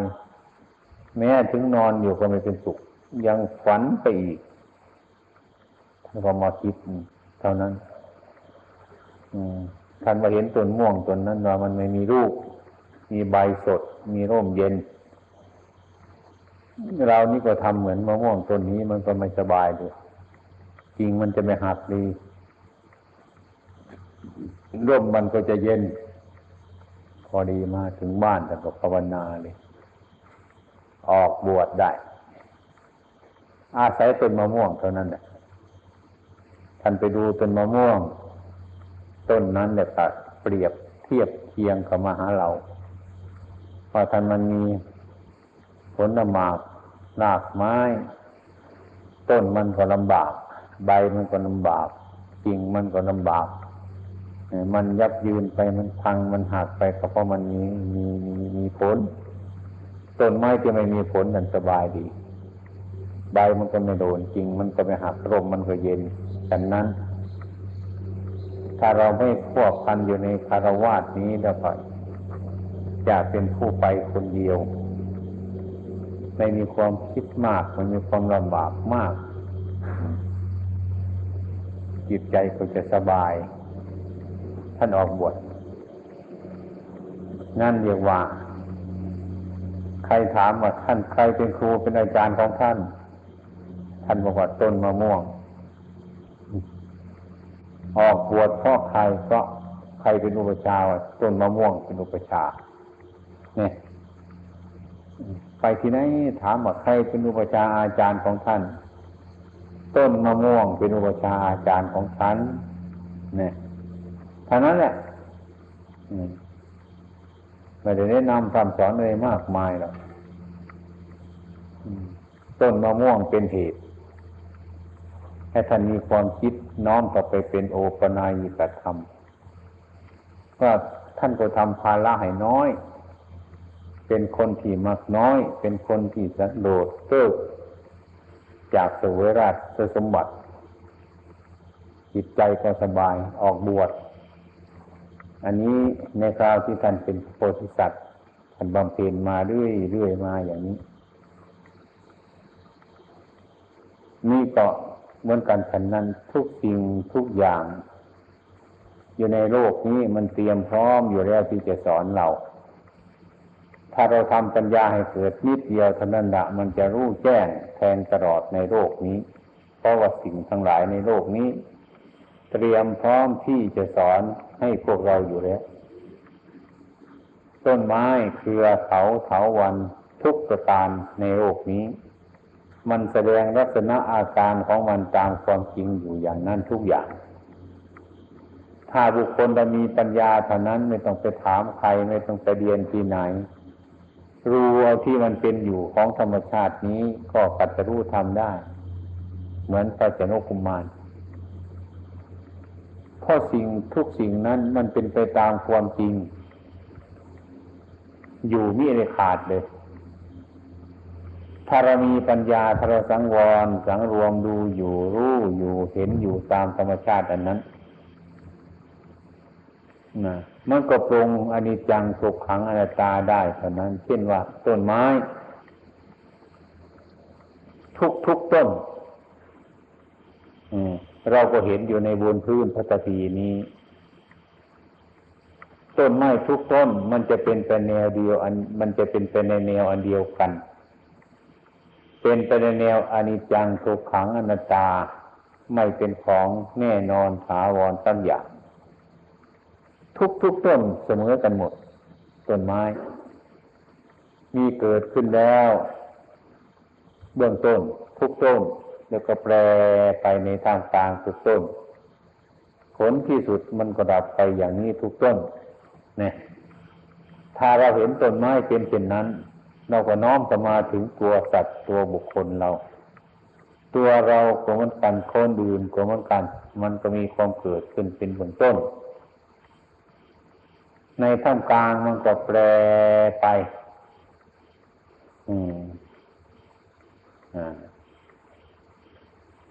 C: แม้ถึงนอนอยู่ก็ไม่เป็นสุข ยังฝันไปอีกท่านก็มาคิดเท่านั้น ท่านมาเห็นต้นม่วงต้นนั้นว่ามันไม่มีรูป มีใบสด มีร่มเย็น เรานี่ก็ทำเหมือนมะม่วงต้นนี้มันก็ไม่สบายดูจริงมันจะไม่หักดีร่มมันก็จะเย็น พอดีมาถึงบ้านแต่ก็ภาวนาเลย ออกบวชได้ อาศัยต้นมะม่วงเท่านั้นแหละท่านไปดูต้นมะม่วง ต้นนั้นแหละตัดเปรียบเทียบเคียงกับมาหาเราว่าท่านมันมี ผลหมากรากไม้ ต้นมันก็ลำบาก ใบมันก็ลำบากกิ่งมันก็ลำบาก มันยับยืนไปมันพังมันหักไปก็เพราะมันมีมีมีมีผล ต้นไม้ที่ไม่มีผลนั่นสบายดี ใบมันก็ไม่โดนจริงมันก็ไม่หักร่มมันก็เย็นฉะนั้น ถ้าเราไม่ควบพันอยู่ในคารวาสนี้แล้วก็จะเป็นผู้ไปคนเดียว ไม่มีความคิดมากไม่มีความลำบากมาก จิตใจก็จะสบาย ท่านออกบวชนั่นเรียกว่า ใครถามว่าท่านใครเป็นครูเป็นอาจารย์ของท่าน ท่านบอกว่าต้นมะม่วง ออกบวชเพราะใครก็ใครเป็นอุปชาว่าต้นมะม่วงเป็นอุปชาเนี่ย ไปที่ไหนถามว่าใครเป็นอุปชฌาย์อาจารย์ของท่าน ต้นมะม่วงเป็นอุปชฌาย์อาจารย์ของฉันเนี่ยท่านั้นแหละไม่ได้แนะนำคำสอนอะไรมากมายหรอกต้นมะม่วงเป็นเหตุ ให้ท่านมีความคิดน้อมต่อไปเป็นโอปนายิกธรรมว่าท่านก็ทำภาระให้น้อย เป็นคนที่มักน้อย เป็นคนที่สันโดษเกิกจากเสวยราชสมบัติ จิตใจก็สบายออกบวช อันนี้ในคราวที่ท่านเป็นโพธิสัตว์ท่านบำเพ็ญมาเรื่อยเรื่อยมาอย่างนี้ นี่ก็เหมือนกันฉันนั้นทุกสิ่งทุกอย่าง อยู่ในโลกนี้มันเตรียมพร้อมอยู่แล้วที่จะสอนเรา ถ้าเราทำปัญญาให้เกิดนิดเดียวเท่านั้นละมันจะรู้แจ้งแทงตลอดในโลกนี้ เพราะว่าสิ่งทั้งหลายในโลกนี้ เตรียมพร้อมที่จะสอนให้พวกเราอยู่แล้ว ต้นไม้เครือเขาเถาวันทุกประการในโลกนี้ มันแสดงลักษณะอาการของมันตามความจริงอยู่อย่างนั้นทุกอย่าง ถ้าบุคคลจะมีปัญญาเท่านั้นไม่ต้องไปถามใครไม่ต้องไปเรียนที่ไหน รู้เอาที่มันเป็นอยู่ของธรรมชาตินี้ก็กัดจะรู้ทำได้ เหมือนพระเจนกุมารเพราะสิ่งทุกสิ่งนั้นมันเป็นไปตามความจริง อยู่มิได้ขาดเลยถ้าเรามีปัญญาถ้าเราสังวร สังรวมดูอยู่รู้อยู่เห็นอยู่ตามธรรมชาติอันนั้นนะ
A: มันก็ปรงอนิจจังทุกขังอนัตตาได้เท่านั้น เช่นว่าต้นไม้ ทุกทุกต้นเราก็เห็นอยู่ในบนพื้นพระตพีนี้ ต้นไม้ทุกต้น มันจะเป็นไปแนวเดียวอัน มันจะเป็นไปในแนวอันเดียวกัน เป็นไปในแนวอนิจจังทุกขังอนัตตา ไม่เป็นของแน่นอนถาวรตั้งอย่าง ทุกทุกต้นเสมอกันหมด ต้นไม้ มีเกิดขึ้นแล้ว เบื้องต้น ทุกต้น แล้วก็แปรไปในทางกลางทุกต้น ผลที่สุดมันก็ดับไปอย่างนี้ทุกต้นเนี่ยถ้าเราเห็นต้นไม้เป็นเช่นนั้น เราก็น้อมจะมาถึงตัวสัตว์ตัวบุคคลเรา ตัวเราก็มือนกันคนอื่นก็มือนกัน มันก็มีความเกิดขึ้นเป็นเบื้องต้น ในท่ามกลางมันก็แปรไป อืม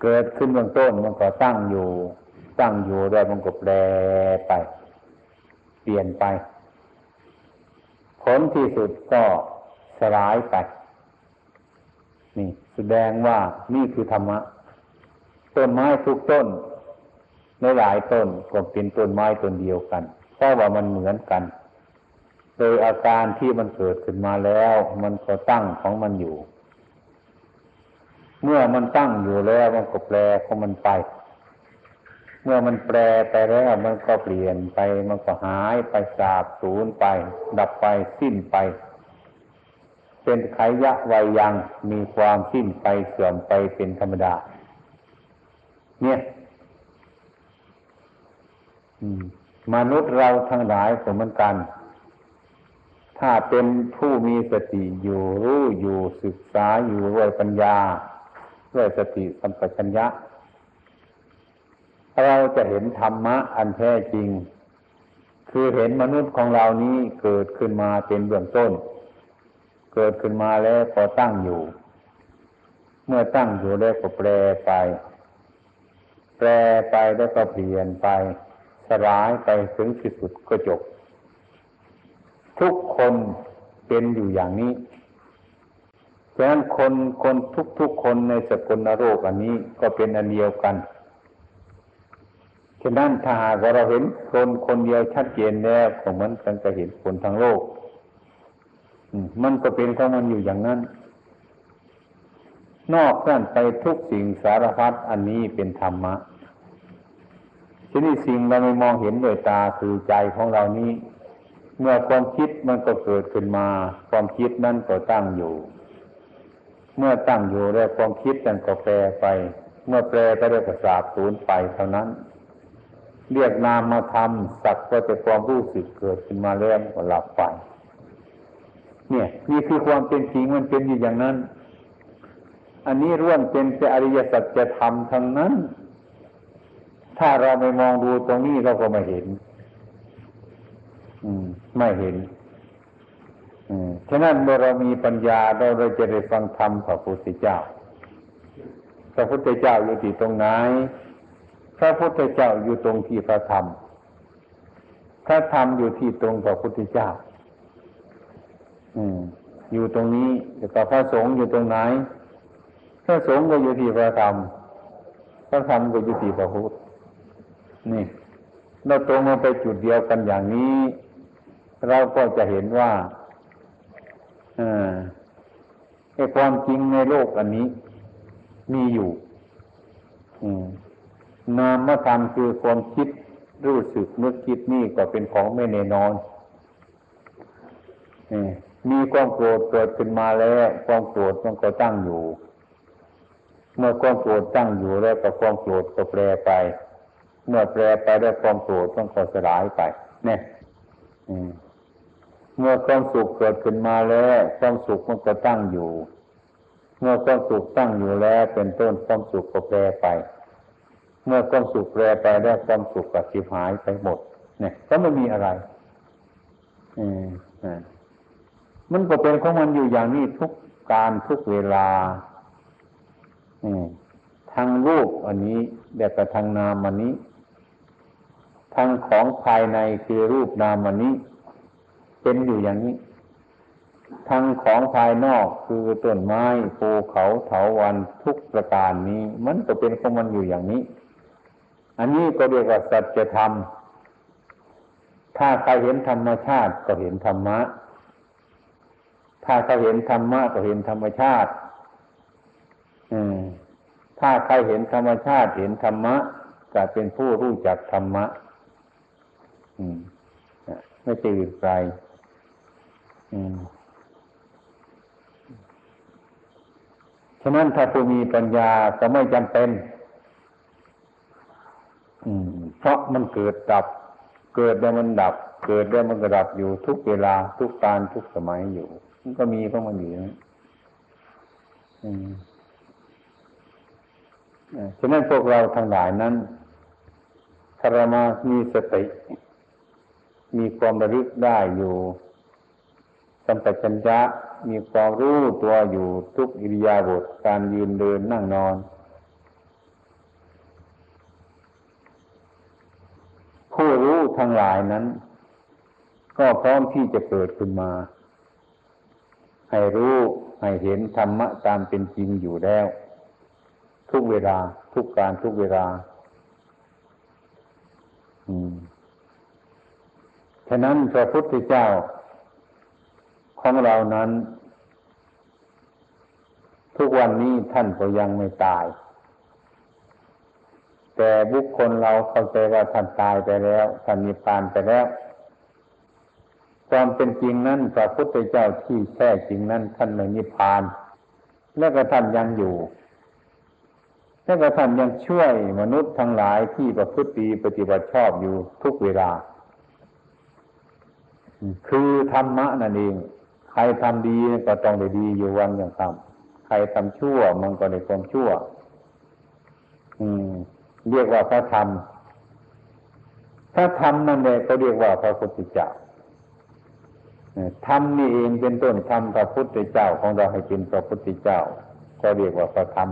A: เกิดขึ้นเบื้องต้นมันก็ตั้งอยู่ ตั้งอยู่ด้วมันก็แปรไป เปลี่ยนไป ผลที่สุดก็สลายไป นี่ แสดงว่านี่คือธรรมะ ต้นไม้ทุกต้นในหลายต้นก็เป็นต้นไม้ต้นเดียวกัน ราะว่ามันเหมือนกัน โดยอาการที่มันเกิดขึ้นมาแล้ว มันก็ตั้งของมันอยู่ เมื่อมันตั้งอยู่แล้วมันก็แปลของมันไป เมื่อมันแปรไปแล้วมันก็เปลี่ยนไป มันก็หายไปสาบสูญไป ดับไปสิ้นไปเป็นไขยะวัยยังมีความสิ้นไปเสื่อมไปเป็นธรรมดา เนี่ย อืม มนุษย์เราทั้งหลายก็เหมือนกัน ถ้าเป็นผู้มีสติอยู่รู้อยู่ศึกษาอยู่ด้วยปัญญา ด้วยสติสัมปชัญญะ เราจะเห็นธรรมะอันแท้จริง คือเห็นมนุษย์ของเรานี้เกิดขึ้นมาเป็นเบื้องต้น เกิดขึ้นมาแล้วก็ตั้งอยู่ เมื่อตั้งอยู่แล้วก็แปรไป แปรไปแล้วก็เปลี่ยนไป ลายไปถึงที่สุดก็จบ ทุกคนเป็นอยู่อย่างนี้ฉะนั้นคนคนทุกทุกคนในสกุลโรคอันนี้ก็เป็นอันเดียวกันฉะนั้นถ้าหากเราเห็นคนคนเดียวชัดเจนแล้วก็เหมือนกันจะเห็นคนทั้งโลกมันก็เป็นของมันอยู่อย่างนั้น นอกนั้นไปทุกสิ่งสารพัดอันนี้เป็นธรรมะ ทีนี้สิ่งเราไม่มองเห็นด้วยตาคือใจของเรานี้ เมื่อความคิดมันก็เกิดขึ้นมา ความคิดนั้นก็ตั้งอยู่ เมื่อตั้งอยู่แล้วความคิดนั้นก็แปรไป เมื่อแปรไปแล้วก็สาบสูญไปเท่านั้น เรียกนามมาทำสักก็จะความรู้สึกเกิดขึ้นมาแล้วก็หลับไปเนี่ยนี่คือความเป็นจริงมันเป็นอยู่อย่างนั้น อันนี้ร่วมเป็นอริยสัจธรรมทั้งนั้น ถ้าเราไม่มองดูตรงนี้เราก็ไม่เห็น อืม ไม่เห็น อืมฉะนั้นเมื่อเรามีปัญญาเราเราจะได้ฟังธรรมพระพุทธเจ้า พระพุทธเจ้าอยู่ที่ตรงไหน พระพุทธเจ้าอยู่ตรงที่พระธรรม พระธรรมอยู่ที่ตรงพระพุทธเจ้า อืม อยู่ตรงนี้แล้วก็พระสงฆ์อยู่ตรงไหน พระสงฆ์ก็อยู่ที่พระธรรม พระธรรมก็อยู่ที่พระพุทธ นี่เราตรงมาไปจุดเดียวกันอย่างนี้ เราก็จะเห็นว่าไอ้ความจริงในโลกอันนี้ มีอยู่นามธรรมคือความคิดรู้สึกนึกคิดนี่ก็เป็นของไม่แน่นอนมีความโกรธเกิดขึ้นมาแล้ว ความโกรธมันก็ตั้งอยู่ เมื่อความโกรธตั้งอยู่แล้วก็ความโกรธก็แปรไป เมื่อแปรไปด้วยความโกรธต้องก็สลายไปเนี่ยเมื่อความสุขเกิดขึ้นมาแล้ว ความสุขมันก็ตั้งอยู่ เมื่อความสุขตั้งอยู่แล้ว เป็นต้นความสุขก็แปรไป เมื่อความสุขแปรไปแล้วความสุขก็สิบหายไปหมด เนี่ย ก็ไม่มีอะไรอืมมันก็เป็นของมันอยู่อย่างนี้ทุกการทุกเวลาอืมทางรูปอันนี้แต่กับทางนามอันนี้ ทางของภายในคือรูปนามอันนี้ เป็นอยู่อย่างนี้ทางของภายนอกคือต้นไม้ภูเขาเถาวันทุกประการนี้ มันก็เป็นของมันอยู่อย่างนี้ อันนี้ก็เรียกว่าสัจธรรมถ้าใครเห็นธรรมชาติก็เห็นธรรมะ ถ้าเขาเห็นธรรมะก็เห็นธรรมชาติ อืม ถ้าใครเห็นธรรมชาติเห็นธรรมะจะเป็นผู้รู้จักธรรมะ ไม่ใช่อื่นไกลอืมฉะนั้นถ้าผู้มีปัญญาก็ไม่จำเป็นอืมเพราะมันเกิดดับ เกิดแล้วมันดับ เกิดแล้วมันก็ดับอยู่ทุกเวลาทุกการทุกสมัยอยู่ มันก็มีเพราะมันอยู่นะฉะนั้นพวกเราทั้งหลายนั้นถ้าเรามามีสติ มีความระลึกได้อยู่สัมปชัญญะมีความรู้ตัวอยู่ทุกอิริยาบถการยืนเดินนั่งนอน ผู้รู้ทั้งหลายนั้น ก็พร้อมที่จะเกิดขึ้นมา ให้รู้ให้เห็นธรรมะตามเป็นจริงอยู่แล้ว ทุกเวลาทุกการทุกเวลา อืม ฉะนั้นพระพุทธเจ้าของเรานั้น ทุกวันนี้ท่านก็ยังไม่ตาย แต่บุคคลเราเข้าใจว่าท่านตายไปแล้วท่านมีปานไปแล้ว ความเป็นจริงนั้นพระพุทธเจ้าที่แท้จริงนั้นท่านไม่นิพพาน แล้วก็ท่านยังอยู่แล้วก็ท่านยังช่วยมนุษย์ทั้งหลายที่ประพฤติปฏิบัติชอบอยู่ทุกเวลา คือธรรมะนั่นเอง ใครทำดีก็ต้องได้ดีอยู่วันอย่างคำใครทำชั่วมันก็ได้ความชั่ว อืม เรียกว่าพระธรรมพระธรรมนั่นเองก็เรียกว่าพระพุทธเจ้าธรรมนี่เองเป็นต้นธรรมพระพุทธเจ้าของเราให้เป็นพระพุทธเจ้า ก็เรียกว่าพระธรรม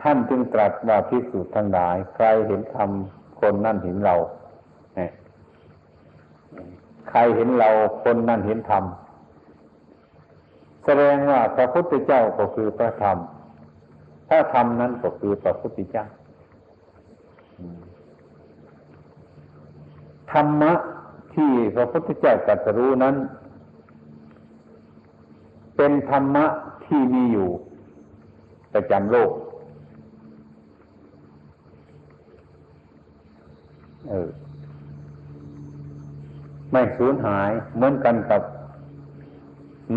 A: ท่านจึงตรัสว่าพิสูจน์ทั้งหลาย ใครเห็นธรรมคนนั่นเห็นเรา ใครเห็นเราคนนั่นเห็นธรรมแสดงว่าพระพุทธเจ้าก็คือพระธรรมพระธรรมนั้นก็คือพระพุทธเจ้าธรรมะที่พระพุทธเจ้าตรัสรู้นั้น เป็นธรรมะที่มีอยู่ประจำโลก เออ ไม่สูญหายเหมือนกันกับ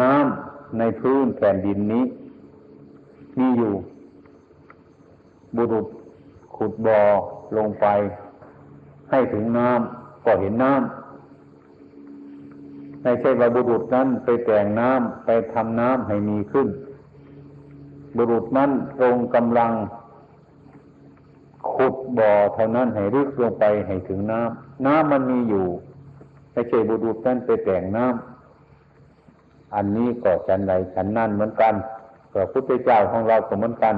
A: น้ำในพื้นแผ่นดินนี้ มีอยู่ บุรุษขุดบ่อลงไป ให้ถึงน้ำก็เห็นน้ำไม่ใช่ว่าบุรุษนั้นไปแต่งน้ำไปทำน้ำให้มีขึ้น บุรุษนั้นตรงกำลัง ขุดบ่อเท่านั้นให้ลึกลงไปให้ถึงน้ำน้ำมันมีอยู่ ไม่ใช่บุรุษนั้นไปแต่งน้ำอันนี้ก็ฉันใดฉันนั่นเหมือนกันพระพุทธเจ้าของเราก็เหมือนกัน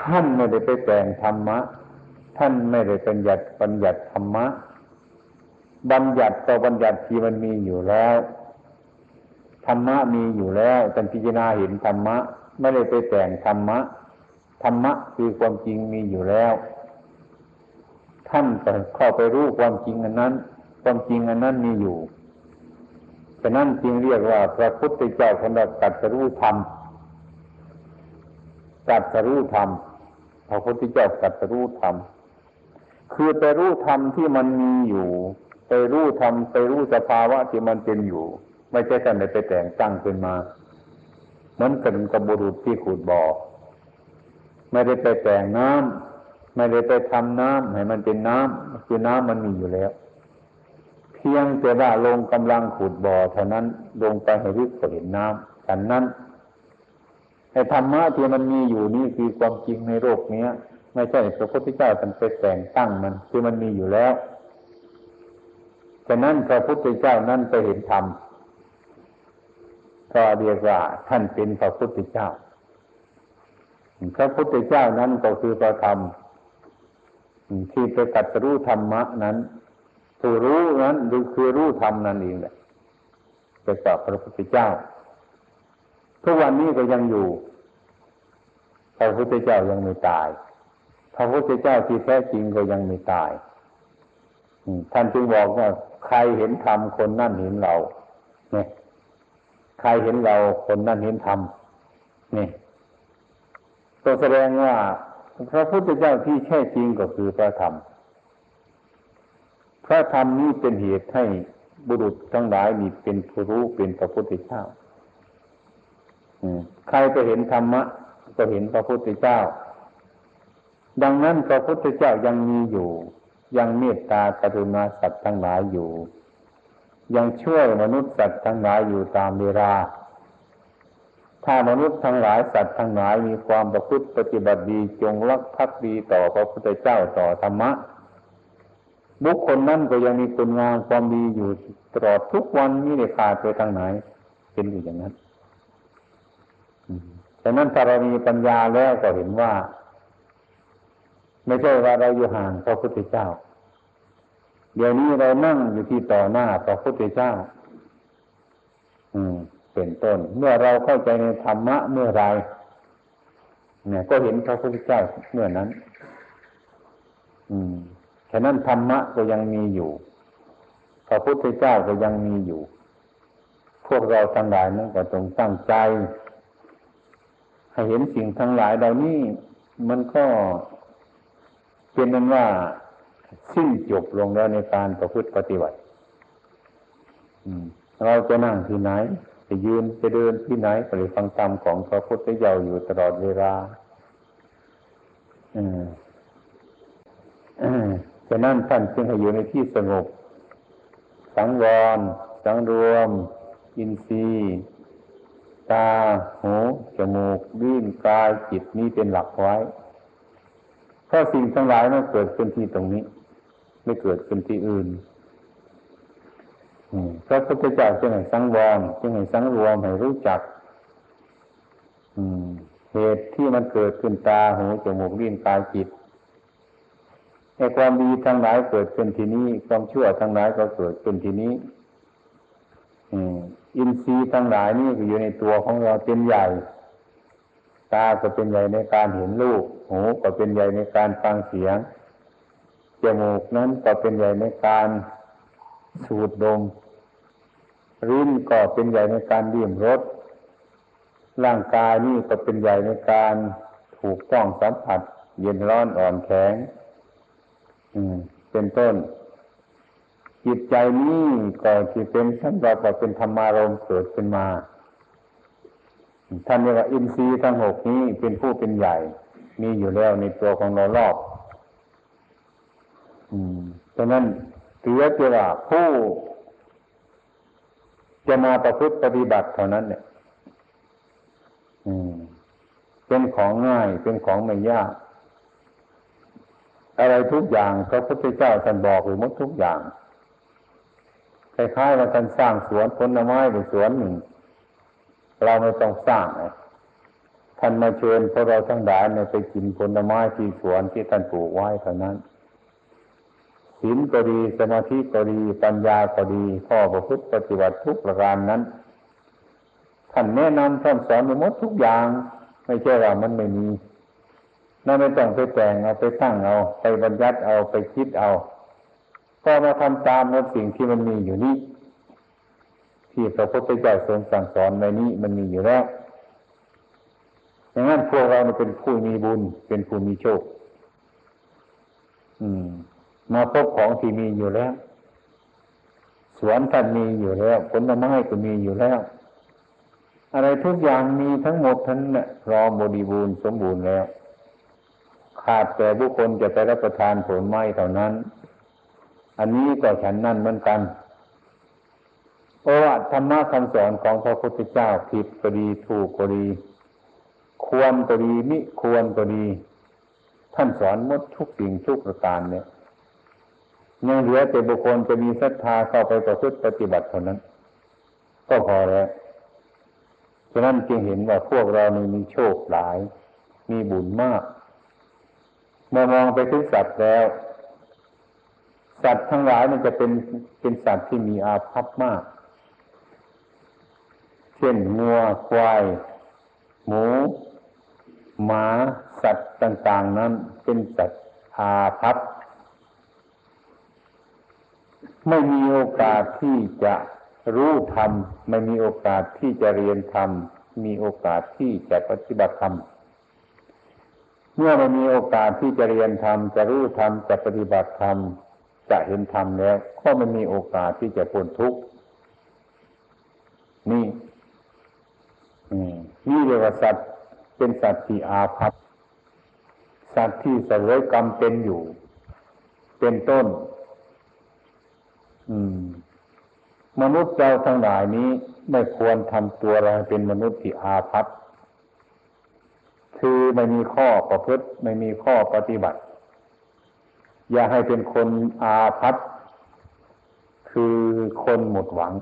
A: ท่านไม่ได้ไปแต่งธรรมะ ท่านไม่ได้เป็นหยัดบัญญัติธรรมะ บัญญัติต่อบัญญัติที่มันมีอยู่แล้ว ธรรมะมีอยู่แล้วท่านพิจารณาเห็นธรรมะ ไม่ได้ไปแต่งธรรมะ ธรรมะคือความจริงมีอยู่แล้ว ท่านก็เข้าไปรู้ความจริงอันนั้น ความจริงอันนั้นมีอยู่ฉะนั้นจึงเรียกว่าพระพุทธเจ้าคนเราตัดสรู้ธรรมตัดสรู้ธรรมพระพุทธเจ้าตัดสรู้ธรรมคือไปรู้ธรรมที่มันมีอยู่ ไปรู้ธรรมไปรู้สภาวะที่มันเป็นอยู่ ไม่ใช่ท่านไปแต่งตั้งขึ้นมาเหมือนกันกับบุรุษที่ขุดบ่อไม่ได้ไปแต่งน้ำไม่ได้ไปทำน้ำให้มันเป็นน้ำคือน้ำมันมีอยู่แล้ว เพียงแต่ว่าลงกำลังขุดบ่อเท่านั้นลงไปให้ลึกก็เห็นน้ำฉันนั้นไอ้ธรรมะที่มันมีอยู่นี่คือความจริงในโลกเนี้ย ไม่ใช่พระพุทธเจ้าท่านไปแต่งตั้งมัน คือมันมีอยู่แล้วฉะนั้นพระพุทธเจ้านั้นไปเห็นธรรมก็เรียกว่าท่านเป็นพระพุทธเจ้า พระพุทธเจ้านั้นก็คือพระธรรมที่ไปกัดรู้ธรรมะนั้น ผู้รู้นั้นคือรู้ธรรมนั่นเองแหละไปกับพระพุทธเจ้า ทุกวันนี้ก็ยังอยู่ พระพุทธเจ้ายังไม่ตาย พระพุทธเจ้าที่แท้จริงก็ยังไม่ตายท่านจึงบอกว่าใครเห็นธรรมคนนั่นเห็นเราเนี่ยใครเห็นเราคนนั่นเห็นธรรมนี่ก็แสดงว่า พระพุทธเจ้าที่แท้จริงก็คือพระธรรม พระธรรมนี้เป็นเหตุให้บุรุษทั้งหลายมีเป็นผู้รู้เป็นพระพุทธเจ้าใครก็เห็นธรรมะ ก็เห็นพระพุทธเจ้า ดังนั้นพระพุทธเจ้ายังมีอยู่ ยังเมตตากรุณาสัตว์ทั้งหลายอยู่ ยังช่วยมนุษย์สัตว์ทั้งหลายอยู่ตามเวลา ถ้ามนุษย์ทั้งหลายสัตว์ทั้งหลายมีความประพฤติปฏิบัติดีจงรักภักดีต่อพระพุทธเจ้าต่อธรรมะ บุคคลนั้นก็ยังมีคุณงามความดีอยู่ตลอดทุกวันนี้ในขาดไปทางไหน เป็นอยู่อย่างนั้นดังนั้นถ้าเรามีปัญญาแล้วก็เห็นว่า ไม่ใช่ว่าเราอยู่ห่างพระพุทธเจ้า เดี๋ยวนี้เรานั่งอยู่ที่ต่อหน้าพระพุทธเจ้า อืม เป็นต้น เมื่อเราเข้าใจในธรรมะเมื่อไรเนี่ย ก็เห็นพระพุทธเจ้าเมื่อนั้น อืม ฉะนั้นธรรมะก็ยังมีอยู่พระพุทธเจ้าก็ยังมีอยู่ พวกเราทั้งหลายนั้นก็ต้องตั้งใจ ให้เห็นสิ่งทั้งหลายเหล่านี้มันก็เป็นนั้นว่าสิ้นจบลงแล้วในการประพฤติปฏิบัติเราจะนั่งที่ไหน จะยืนจะเดินที่ไหนก็เลยฟังธรรมของพระพุทธเจ้าอยู่ตลอดเวลา อืม ฉะนั้นท่านจึงให้อยู่ในที่สงบ สังวร สังรวม อินทรีย์ ตา หู จมูกลิ้นกาย จิตนี้เป็นหลักไว้ เพราะสิ่งทั้งหลายมันเกิดขึ้นที่ตรงนี้ ไม่เกิดขึ้นที่อื่นพระพุทธเจ้าจึงให้สังวรจึงให้สังรวมให้รู้จักเหตุที่มันเกิดขึ้นตาหูจมูกลิ้นกายจิต ไอ้ความดีทั้งหลายเกิดขึ้นที่นี้ ความชั่วทั้งหลายก็เกิดขึ้นที่นี้อินทรีย์ทั้งหลายนี่ก็อยู่ในตัวของเราเป็นใหญ่ ตาก็เป็นใหญ่ในการเห็นรูปหูก็เป็นใหญ่ในการฟังเสียงจมูกนั้นก็เป็นใหญ่ในการสูดดมริ้นก็เป็นใหญ่ในการดื่มรสร่างกายนี่ก็เป็นใหญ่ในการถูกต้องสัมผัส เย็นร้อนอ่อนแข็ง เป็นต้น จิตใจนี้ก็ที่เป็นสำหรับว่าเป็นธรรมารมเกิดขึ้นมาท่านเรียกว่าอินทรีย์ทั้งหกนี้เป็นผู้เป็นใหญ่ มีอยู่แล้วในตัวของเรารอบอืมดังนั้นถือว่าผู้ จะมาประพฤติปฏิบัติเท่านั้น เนี่ยเป็นของง่ายเป็นของไม่ยาก อะไรทุกอย่างพระพุทธเจ้าท่านบอกหรือมดทุกอย่างคล้ายๆว่าท่านสร้างสวนผลไม้หรือสวนหนึ่ง เราไม่ต้องสร้างนะท่านมาเชิญพวกเราทั้งหลายไปกินผลไม้ที่สวนที่ท่านปลูกไว้เท่านั้นศีลก็ดีสมาธิก็ดีปัญญาก็ดีข้อประพฤติปฏิบัติทุกประการนั้นท่านแนะนำท่านสอนในมดทุกอย่าง ไม่ใช่ว่ามันไม่มี นั่นไม่ต้องไปแต่งเอาไปตั้งเอา ไปบัญญัติเอาไปคิดเอา ก็มาทำตามในสิ่งที่มันมีอยู่นี้ที่พระพุทธเจ้าทรงสั่งสอนในนี้มันมีอยู่แล้วอย่างนั้นพวกเราเป็นผู้มีบุญ เป็นผู้มีโชค อืม มาพบของที่มีอยู่แล้ว สวนท่านมีอยู่แล้วผลไม้ก็มีอยู่แล้ว อะไรทุกอย่างมีทั้งหมดทั้งนั้นพร้อมบริบูรณ์สมบูรณ์แล้ว ขาดแต่บุคคลจะไปรับประทานผลไม้เท่านั้น อันนี้ก็ฉันนั่นเหมือนกัน เพราะว่าธรรมะคำสอนของพระพุทธเจ้าผิดก็ดีถูกก็ดี ควรก็ดีมิควรก็ดี ท่านสอนหมดทุกสิ่งทุกประการเนี่ยยังเหลือแต่บุคคลจะมีศรัทธาเข้าไปประพฤติปฏิบัติเท่านั้น ก็พอแล้วฉะนั้นจึงเห็นว่าพวกเรานี่มีโชคหลาย มีบุญมาก เมื่อมองไปถึงสัตว์แล้ว สัตว์ทั้งหลายมันจะเป็นเป็นสัตว์ที่มีอาภัพมาก เช่นงัวควาย หมู หมา สัตว์ต่าง ๆ นั้น เป็นสัตว์อาภัพไม่มีโอกาสที่จะรู้ธรรม ไม่มีโอกาสที่จะเรียนธรรม มีโอกาสที่จะปฏิบัติธรรม เมื่อไม่มีโอกาสที่จะเรียนธรรมจะรู้ธรรมจะปฏิบัติธรรมจะเห็นธรรมแล้ว ก็ไม่มีโอกาสที่จะพ้นทุกข์นี่นี่เรียกว่าสัตว์เป็นสัตว์ที่อาภัพสัตว์ที่สวยกรรมเป็นอยู่ เป็นต้น อืม มนุษย์เราทั้งหลายนี้ไม่ควรทำตัวเราเป็นมนุษย์ที่อาภัพ คือไม่มีข้อประพฤติไม่มีข้อปฏิบัติ อย่าให้เป็นคนอาภัพคือคนหมดหวัง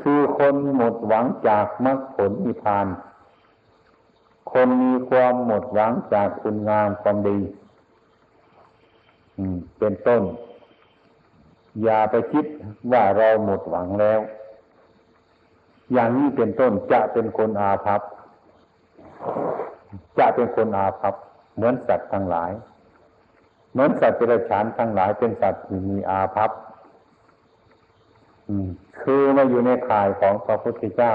A: คือคนหมดหวังจากมรรคผลนิพพาน คนมีความหมดหวังจากคุณงามความดีเป็นต้น อย่าไปคิดว่าเราหมดหวังแล้ว อย่างนี้เป็นต้นจะเป็นคนอาภัพจะเป็นคนอาภัพเหมือนสัตว์ทั้งหลาย เหมือนสัตว์เดรัจฉานทั้งหลาย เป็นสัตว์ที่มีอาภัพคือมาอยู่ในข่ายของพระพุทธเจ้า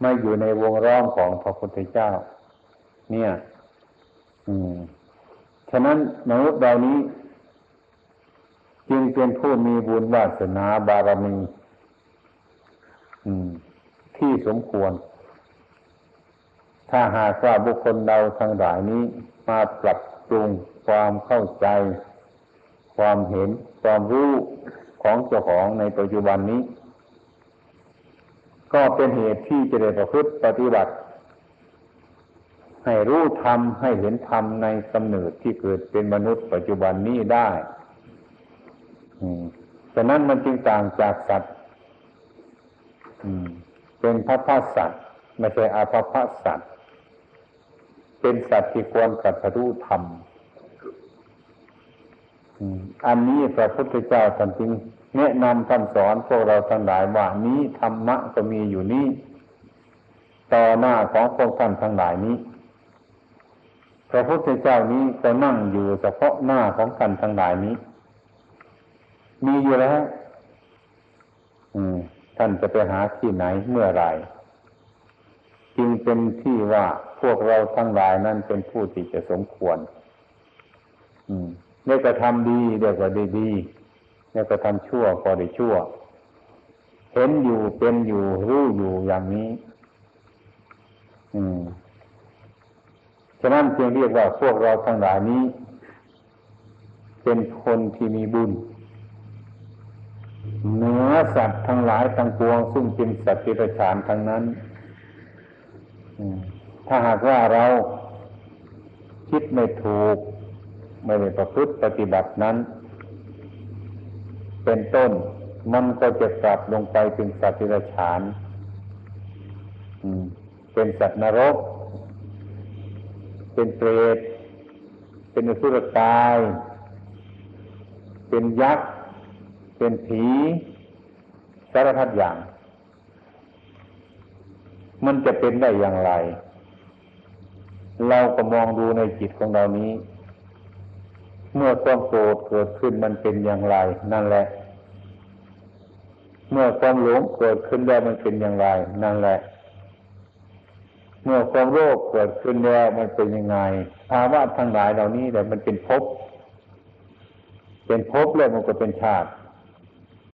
A: ไม่อยู่ในวงล้อมของพระพุทธเจ้า เนี่ย อืมฉะนั้นมนุษย์เหล่านี้ จึงเป็นผู้มีบุญวาสนาบารมี ที่สมควร ถ้าหากว่าบุคคลเราทั้งหลายนี้มาปรับปรุงความเข้าใจ ความเห็น ความรู้ของเจ้าของในปัจจุบันนี้ ก็เป็นเหตุที่จะได้ประพฤติปฏิบัติ ให้รู้ธรรมให้เห็นธรรมในกำเนิดที่เกิดเป็นมนุษย์ปัจจุบันนี้ได้ฉะนั้นมันจึงต่างจากสัตว์ เป็นพระพาสัตว์ไม่ใช่อาภพสัตว์เป็นสัตว์ที่ควรกัตรู้ธรรมอันนี้พระพุทธเจ้าท่านจึงแนะนำท่านสอนพวกเราทั้งหลายว่านี้ธรรมะก็มีอยู่นี้ต่อหน้าของพวกท่านทั้งหลายนี้ พระพุทธเจ้านี้ก็นั่งอยู่เฉพาะหน้าของท่านทั้งหลายนี้ มีอยู่แล้ว อืม ท่านจะไปหาที่ไหนเมื่อไรจึงเป็นที่ว่าพวกเราทั้งหลายนั่นเป็นผู้ที่จะสมควรได้กระทำดีเดียวก็ด้ดีได้กระทำชั่วก็ได้ชั่ว เห็นอยู่เป็นอยู่รู้อยู่อย่างนี้ อืมฉะนั้นจึงเรียกว่าพวกเราทั้งหลายนี้ เป็นคนที่มีบุญ เหนือสัตว์ทั้งหลายทั้งปวง ซึ่งเป็นสัตว์ที่ประชานทั้งนั้นถ้าหากว่าเราคิดไม่ถูก ไม่ได้ประพฤติปฏิบัตินั้น เป็นต้นมันก็จะกลับลงไปเป็นสัตว์ที่ประชานเป็นสัตว์นรก เป็นเปรต เป็นอสุรกาย เป็นยักษ์ เป็นผีสารพัดอย่าง มันจะเป็นได้อย่างไร เราก็มองดูในจิตของเรานี้ เมื่อความโกรธเกิดขึ้นมันเป็นอย่างไร นั่นแหละ เมื่อความหลงเกิดขึ้นแล้วมันเป็นอย่างไร นั่นแหละ เมื่อความโรคเกิดขึ้นแล้วมันเป็นยังไงภาวะทั้งหลายเหล่านี้แต่มันเป็นภพเป็นภพแล้วมันก็เป็นชาติ